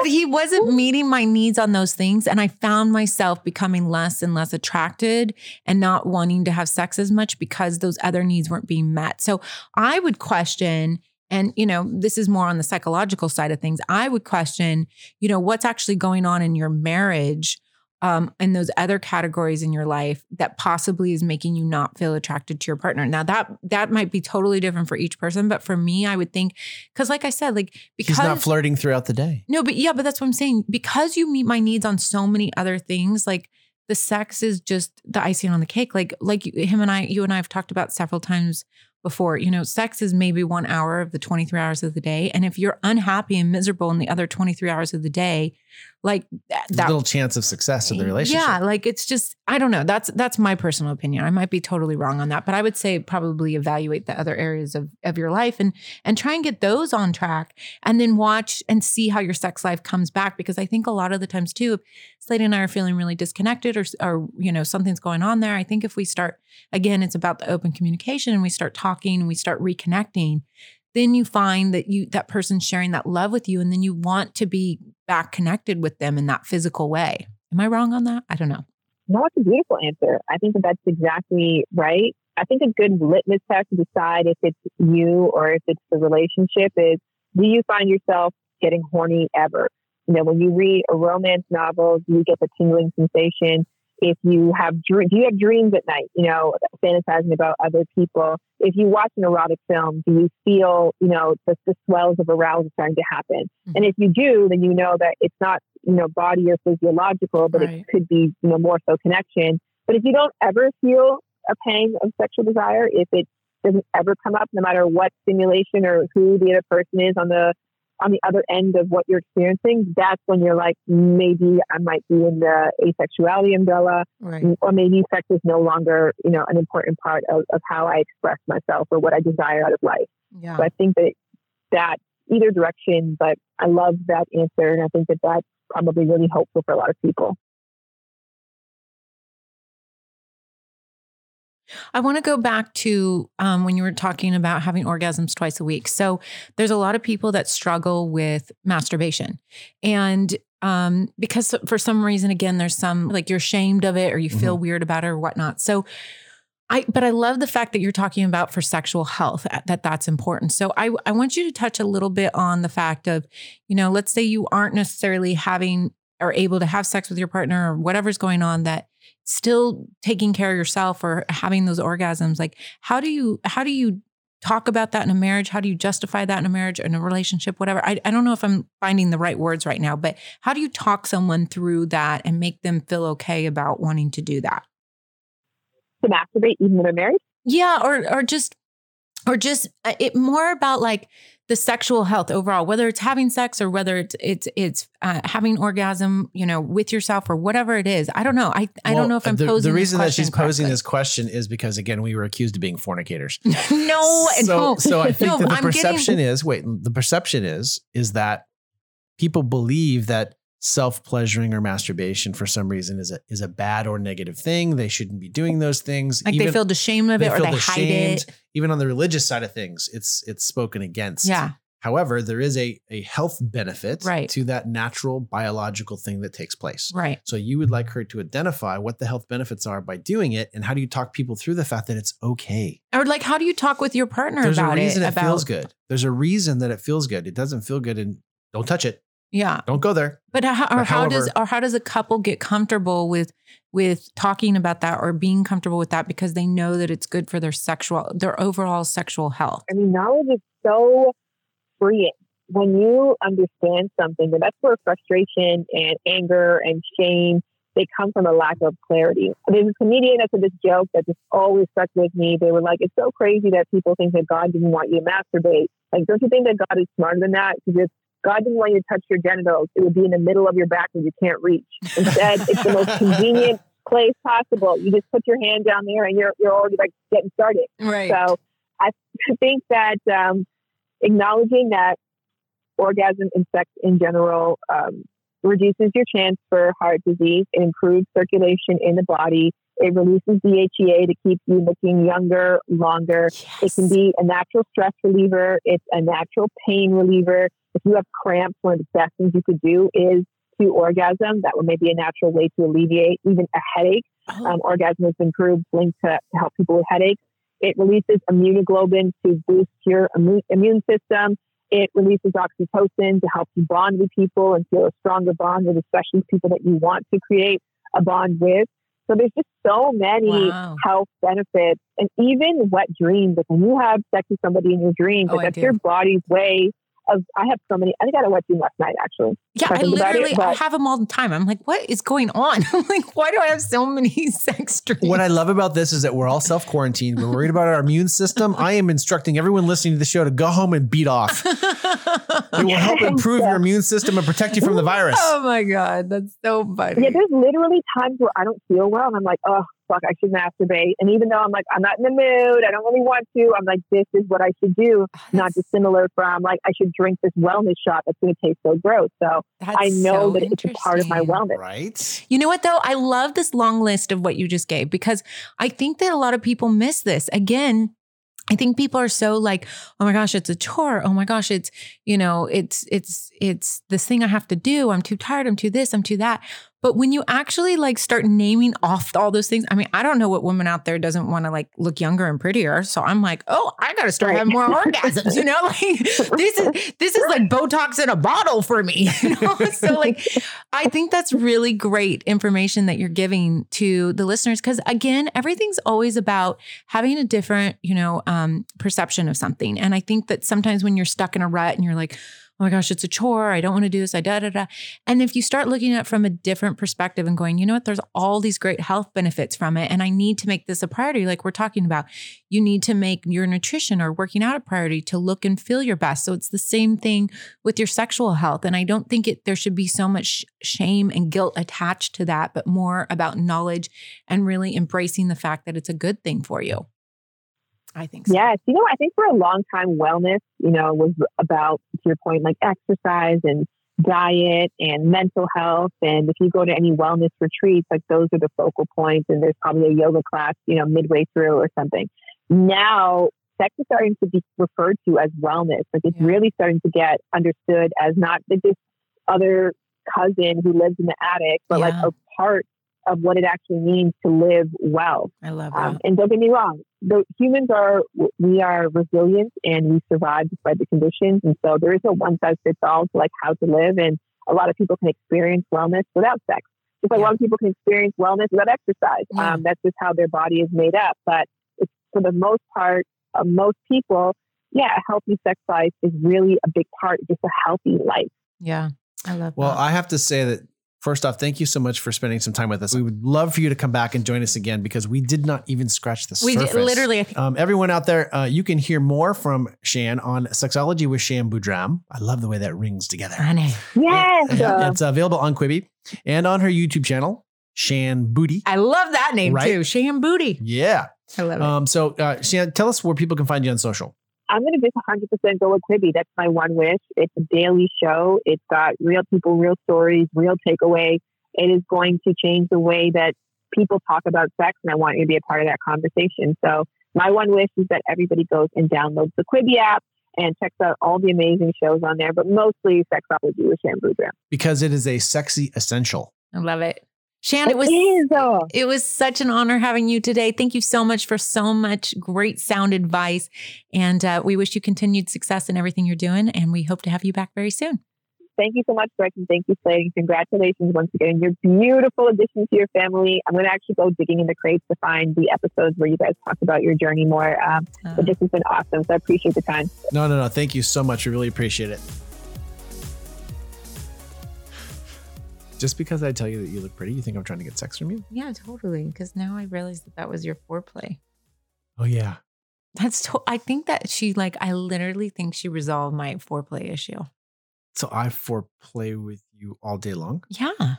he wasn't meeting my needs on those things and i found myself becoming less and less attracted and not wanting to have sex as much because those other needs weren't being met so i would question and you know this is more on the psychological side of things i would question you know what's actually going on in your marriage um, and those other categories in your life that possibly is making you not feel attracted to your partner. Now that that might be totally different for each person, but for me, I would think because, like I said, like because He's not flirting throughout the day. no, but yeah, but that's what I'm saying. Because you meet my needs on so many other things, like the sex is just the icing on the cake. Like like him and I, you and I have talked about several times before. You know, sex is maybe one hour of the 23 hours of the day, and if you're unhappy and miserable in the other 23 hours of the day, like that, that little chance of success in the relationship. yeah, like it's just I don't know. That's that's my personal opinion. I might be totally wrong on that, but I would say probably evaluate the other areas of of your life and and try and get those on track and then watch and see how your sex life comes back because I think a lot of the times too if Slade and I are feeling really disconnected or or you know something's going on there, I think if we start again it's about the open communication and we start talking and we start reconnecting then you find that you that person's sharing that love with you and then you want to be back connected with them in that physical way am i wrong on that i don't know No, it's a beautiful answer. I think that that's exactly right. I think a good litmus test to decide if it's you or if it's the relationship is do you find yourself getting horny ever? You know, when you read a romance novel, do you get the tingling sensation. If you have do you have dreams at night? You know, fantasizing about other people. If you watch an erotic film, do you feel, you know, the, the swells of arousal starting to happen? Mm-hmm. And if you do, then you know that it's not, you know, body or physiological, but right. it could be, you know, more so connection. But if you don't ever feel a pang of sexual desire, if it doesn't ever come up, no matter what stimulation or who the other person is on the on the other end of what you're experiencing, that's when you're like, maybe I might be in the asexuality umbrella, right. or maybe sex is no longer, you know, an important part of, of how I express myself or what I desire out of life. Yeah. So I think that that either direction, but I love that answer, and I think that that's probably really helpful for a lot of people. I want to go back to um, when you were talking about having orgasms twice a week. So there's a lot of people that struggle with masturbation. And um, because for some reason, again, there's some like you're ashamed of it or you feel mm-hmm. weird about it or whatnot. So I, but I love the fact that you're talking about for sexual health that that's important. So I, I want you to touch a little bit on the fact of, you know, let's say you aren't necessarily having or able to have sex with your partner or whatever's going on that still taking care of yourself or having those orgasms like how do you how do you talk about that in a marriage? How do you justify that in a marriage in a relationship whatever? I, I don't know if i'm finding the right words right now but how do you talk someone through that and make them feel okay about wanting to do that? To masturbate even when they're married yeah or or just or just uh, it more about like the sexual health overall, whether it's having sex or whether it's it's it's uh, having orgasm, you know, with yourself or whatever it is. I don't know. I I well, don't know if I'm the, posing. The reason that she's posing this question is because again, we were accused of being fornicators. [laughs] no, so, no. So I think no, that the I'm perception getting... is wait, the perception is is that people believe that self-pleasuring or masturbation for some reason is a is a bad or negative thing. They shouldn't be doing those things. Like Even, they feel ashamed of it or they hide it. Even on the religious side of things, it's it's spoken against. Yeah. However, there is a, a health benefit right. to that natural biological thing that takes place. Right. So you would like her to identify what the health benefits are by doing it, and how do you talk people through the fact that it's okay? Or like, how do you talk with your partner There's about it? There's a reason it? it about... feels good. There's a reason that it feels good. It doesn't feel good, and don't touch it. Yeah. Don't go there. But how, or but how however, does or how does a couple get comfortable with with talking about that or being comfortable with that because they know that it's good for their sexual their overall sexual health? I mean, knowledge is so freeing. When you understand something, that's where frustration and anger and shame they come from a lack of clarity. There's a comedian that said this joke that just always stuck with me. They were like, "It's so crazy that people think that God didn't want you to masturbate. Like, don't you think that God is smarter than that? To just God didn't want you to touch your genitals. It would be in the middle of your back where you can't reach. Instead, it's the most [laughs] convenient place possible. You just put your hand down there and you're you're already like getting started. Right. So I [laughs] think that um, acknowledging that orgasm and sex in general um, reduces your chance for heart disease. and improves circulation in the body. It releases DHEA to keep you looking younger, longer. Yes. It can be a natural stress reliever. It's a natural pain reliever. If you have cramps, one of the best things you could do is to orgasm. That would maybe a natural way to alleviate even a headache. Oh. Um, orgasm has been proved linked to, to help people with headaches. It releases immunoglobulin to boost your immune, immune system. It releases oxytocin to help you bond with people and feel a stronger bond with especially people that you want to create a bond with. So there's just so many wow. health benefits and even wet dreams. Like when you have sex with somebody in your dreams, oh, like that's your body's way of I have so many. I think I had a wet dream last night actually. Yeah, I, I literally it, I have them all the time. I'm like, what is going on? [laughs] I'm like, why do I have so many [laughs] sex dreams? What I love about this is that we're all self quarantined. We're worried about our immune system. I am instructing everyone listening to the show to go home and beat off. [laughs] it will help improve your immune system and protect you from the virus. Oh my god, that's so funny. Yeah, there's literally times where I don't feel well, and I'm like, oh, fuck, I should masturbate. And even though I'm like, I'm not in the mood, I don't really want to, I'm like, this is what I should do. Oh, not dissimilar from like, I should drink this wellness shot that's going to taste so gross. So I know so that it's a part of my wellness. Right. You know what though? I love this long list of what you just gave because I think that a lot of people miss this. Again, I think people are so like, oh my gosh, it's a chore. Oh my gosh, it's, you know, it's, it's, it's this thing I have to do. I'm too tired. I'm too this, I'm too that. But when you actually like start naming off all those things, I mean, I don't know what woman out there doesn't want to like look younger and prettier. So I'm like, oh, I got to start Right. having more [laughs] orgasms. You know, like this is this is like Botox in a bottle for me. [laughs] You know, so like I think that's really great information that you're giving to the listeners because again, everything's always about having a different, you know, um, perception of something. And I think that sometimes when you're stuck in a rut and you're like, oh my gosh, it's a chore. I don't want to do this. I da da da. And if you start looking at it from a different perspective and going, you know what, there's all these great health benefits from it. And I need to make this a priority, like we're talking about. You need to make your nutrition or working out a priority to look and feel your best. So it's the same thing with your sexual health. And I don't think it there should be so much shame and guilt attached to that, but more about knowledge and really embracing the fact that it's a good thing for you. I think so. Yes, you know, I think for a long time, wellness, you know, was about to your point, like exercise and diet and mental health. And if you go to any wellness retreats, like those are the focal points. And there's probably a yoga class, you know, midway through or something. Now, sex is starting to be referred to as wellness. Like it's Yeah. really starting to get understood as not this other cousin who lives in the attic, but like a part of what it actually means to live well. I love that. Um, and don't get me wrong, the humans are we are resilient and we survive despite the conditions. And so there is no one size fits all to like how to live. And a lot of people can experience wellness without sex. Just like a lot of people can experience wellness without exercise. Yeah. Um, that's just how their body is made up. But it's, for the most part, of most people, yeah, a healthy sex life is really a big part of just a healthy life. yeah. I love Well, that. I have to say that first off, thank you so much for spending some time with us. We would love for you to come back and join us again because we did not even scratch the we surface. did, literally, Um, everyone out there, uh, you can hear more from Shan on Sexology with Shan Boodram. I love the way that rings together. Honey. Yes. Yeah, uh, it's available on Quibi and on her YouTube channel, Shan Boody. I love that name Right? too. Shan Boody. Yeah. I love it. Um, so, uh, Shan, tell us where people can find you on social. I'm going to just 100% go with Quibi. That's my one wish. It's a daily show. It's got real people, real stories, real takeaway. It is going to change the way that people talk about sex, and I want you to be a part of that conversation. So, my one wish is that everybody goes and downloads the Quibi app and checks out all the amazing shows on there, but mostly Sexology with Shan Boodram. Because it is a sexy essential. I love it. Shan, it was is, it was such an honor having you today. Thank you so much for so much great sound advice. And uh, we wish you continued success in everything you're doing. And we hope to have you back very soon. Thank you so much, Greg, and thank you, Slade. And Congratulations once again. You're beautiful addition to your family. I'm going to actually go digging in the crates to find the episodes where you guys talk about your journey more. Um, Uh, but this has been awesome. So I appreciate the time. No, no, no. Thank you so much. We really appreciate it. Just because I tell you that you look pretty, you think I'm trying to get sex from you? yeah, totally. Because now I realize that that was your foreplay. Oh, yeah. That's to- I think that she like I literally think she resolved my foreplay issue. So I foreplay with you all day long. Yeah.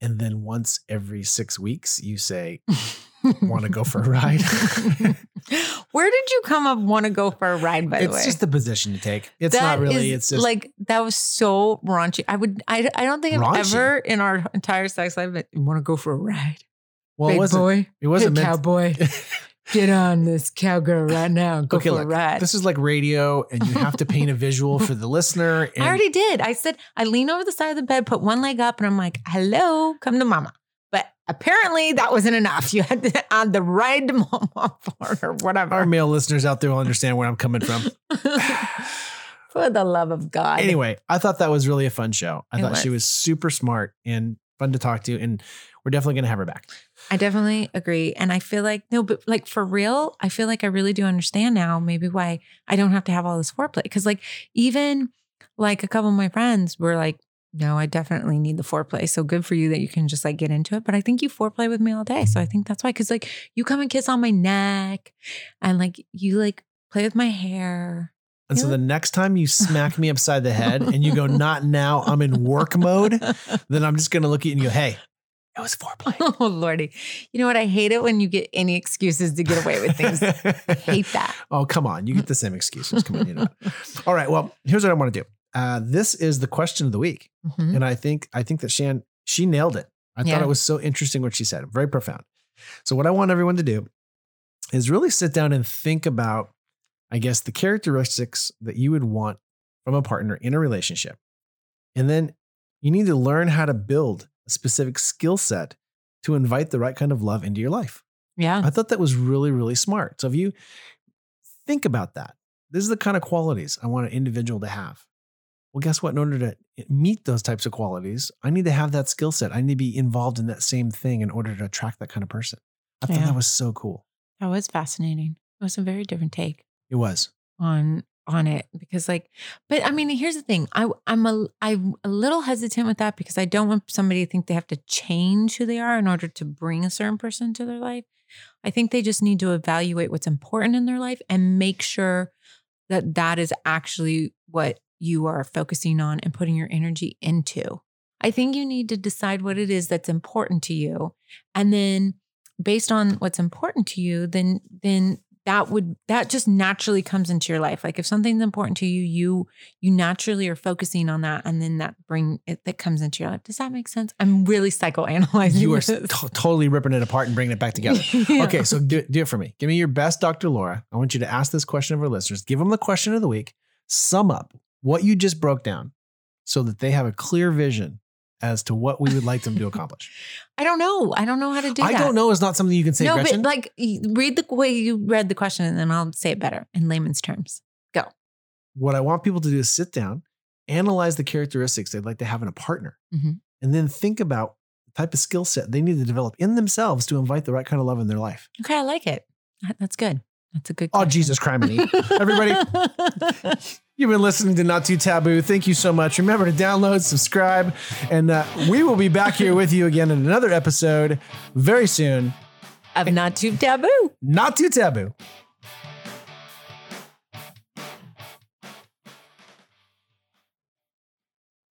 And then once every six weeks, you say, [laughs] Want to go for a ride? [laughs] Where did you come up want to go for a ride by the way, it's just the position you take. It's That not really, it's just like that was so raunchy. I would I, I don't think I've ever in our entire sex life want to go for a ride. well, it Big wasn't, boy, it wasn't meant cowboy. [laughs] Get on this cowgirl right now and go Okay, for a ride. This is like radio, and you have to paint a visual for the listener. [laughs] And I already did. I said I lean over the side of the bed, put one leg up, and I'm like, "Hello, come to mama." But apparently that wasn't enough. You had to [laughs] add the ride to mama part or our whatever. male listeners out there will understand where I'm coming from. [laughs] [sighs] For the love of God. anyway, I thought that was really a fun show. I It thought she was. was super smart and fun to talk to, and we're definitely going to have her back. I definitely agree. And I feel like, no, but like for real, I feel like I really do understand now maybe why I don't have to have all this foreplay. Cause like even like a couple of my friends were like, no, I definitely need the foreplay. So good for you that you can just like get into it. But I think you foreplay with me all day. So I think that's why. Cause like you come and kiss on my neck and like you like play with my hair. And so the next time you smack me upside the head and you go, [laughs] "Not now, I'm in work mode," [laughs] then I'm just going to look at you and go, "Hey, it was foreplay." [laughs] oh Lordy. You know what? I hate it when you get any excuses to get away with things. I hate that. Oh, come on. You get the same excuses. Come on, you know. All right. Well, here's what I want to do. Uh, this is the question of the week. Mhm. And I think I think that Shan, she nailed it. I Yeah. thought it was so interesting what she said. Very profound. So what I want everyone to do is really sit down and think about, I guess, the characteristics that you would want from a partner in a relationship. And then you need to learn how to build a specific skill set to invite the right kind of love into your life. Yeah. I thought that was really, really smart. So if you think about that, this is the kind of qualities I want an individual to have. Well, guess what? In order to meet those types of qualities, I need to have that skill set. I need to be involved in that same thing in order to attract that kind of person. I thought that was so cool. That was fascinating. It was a very different take It was. on on it because like but I mean here's the thing. I I'm a I'm a little hesitant with that because I don't want somebody to think they have to change who they are in order to bring a certain person into their life. I think they just need to evaluate what's important in their life and make sure that that is actually what you are focusing on and putting your energy into. I think you need to decide what it is that's important to you and then based on what's important to you then then that would that just naturally comes into your life like if something's important to you you you naturally are focusing on that and then that bring it that comes into your life does that make sense i'm really psychoanalyzing You are [laughs] to- totally ripping it apart and bringing it back together. [laughs] Yeah. Okay, so do, do it for me. Give me your best, Dr. Laura. I want you to ask this question of our listeners. Give them the question of the week. Sum up what you just broke down so that they have a clear vision as to what we would like them to [laughs] accomplish. i don't know i don't know how to do I that I don't know is not something you can say, no Gretchen. but like read the way you read the question and then i'll say it better in layman's terms Go. what I want people to do is sit down, analyze the characteristics they'd like to have in a partner, Mhm. and then think about the type of skill set they need to develop in themselves to invite the right kind of love in their life. okay i like it that's good that's a good Oh, question. Jesus criminy. Everybody, [laughs] You've been listening to Not Too Taboo. Thank you so much. Remember to download, subscribe, and uh, we will be back here with you again in another episode very soon. of not too taboo Not Too Taboo.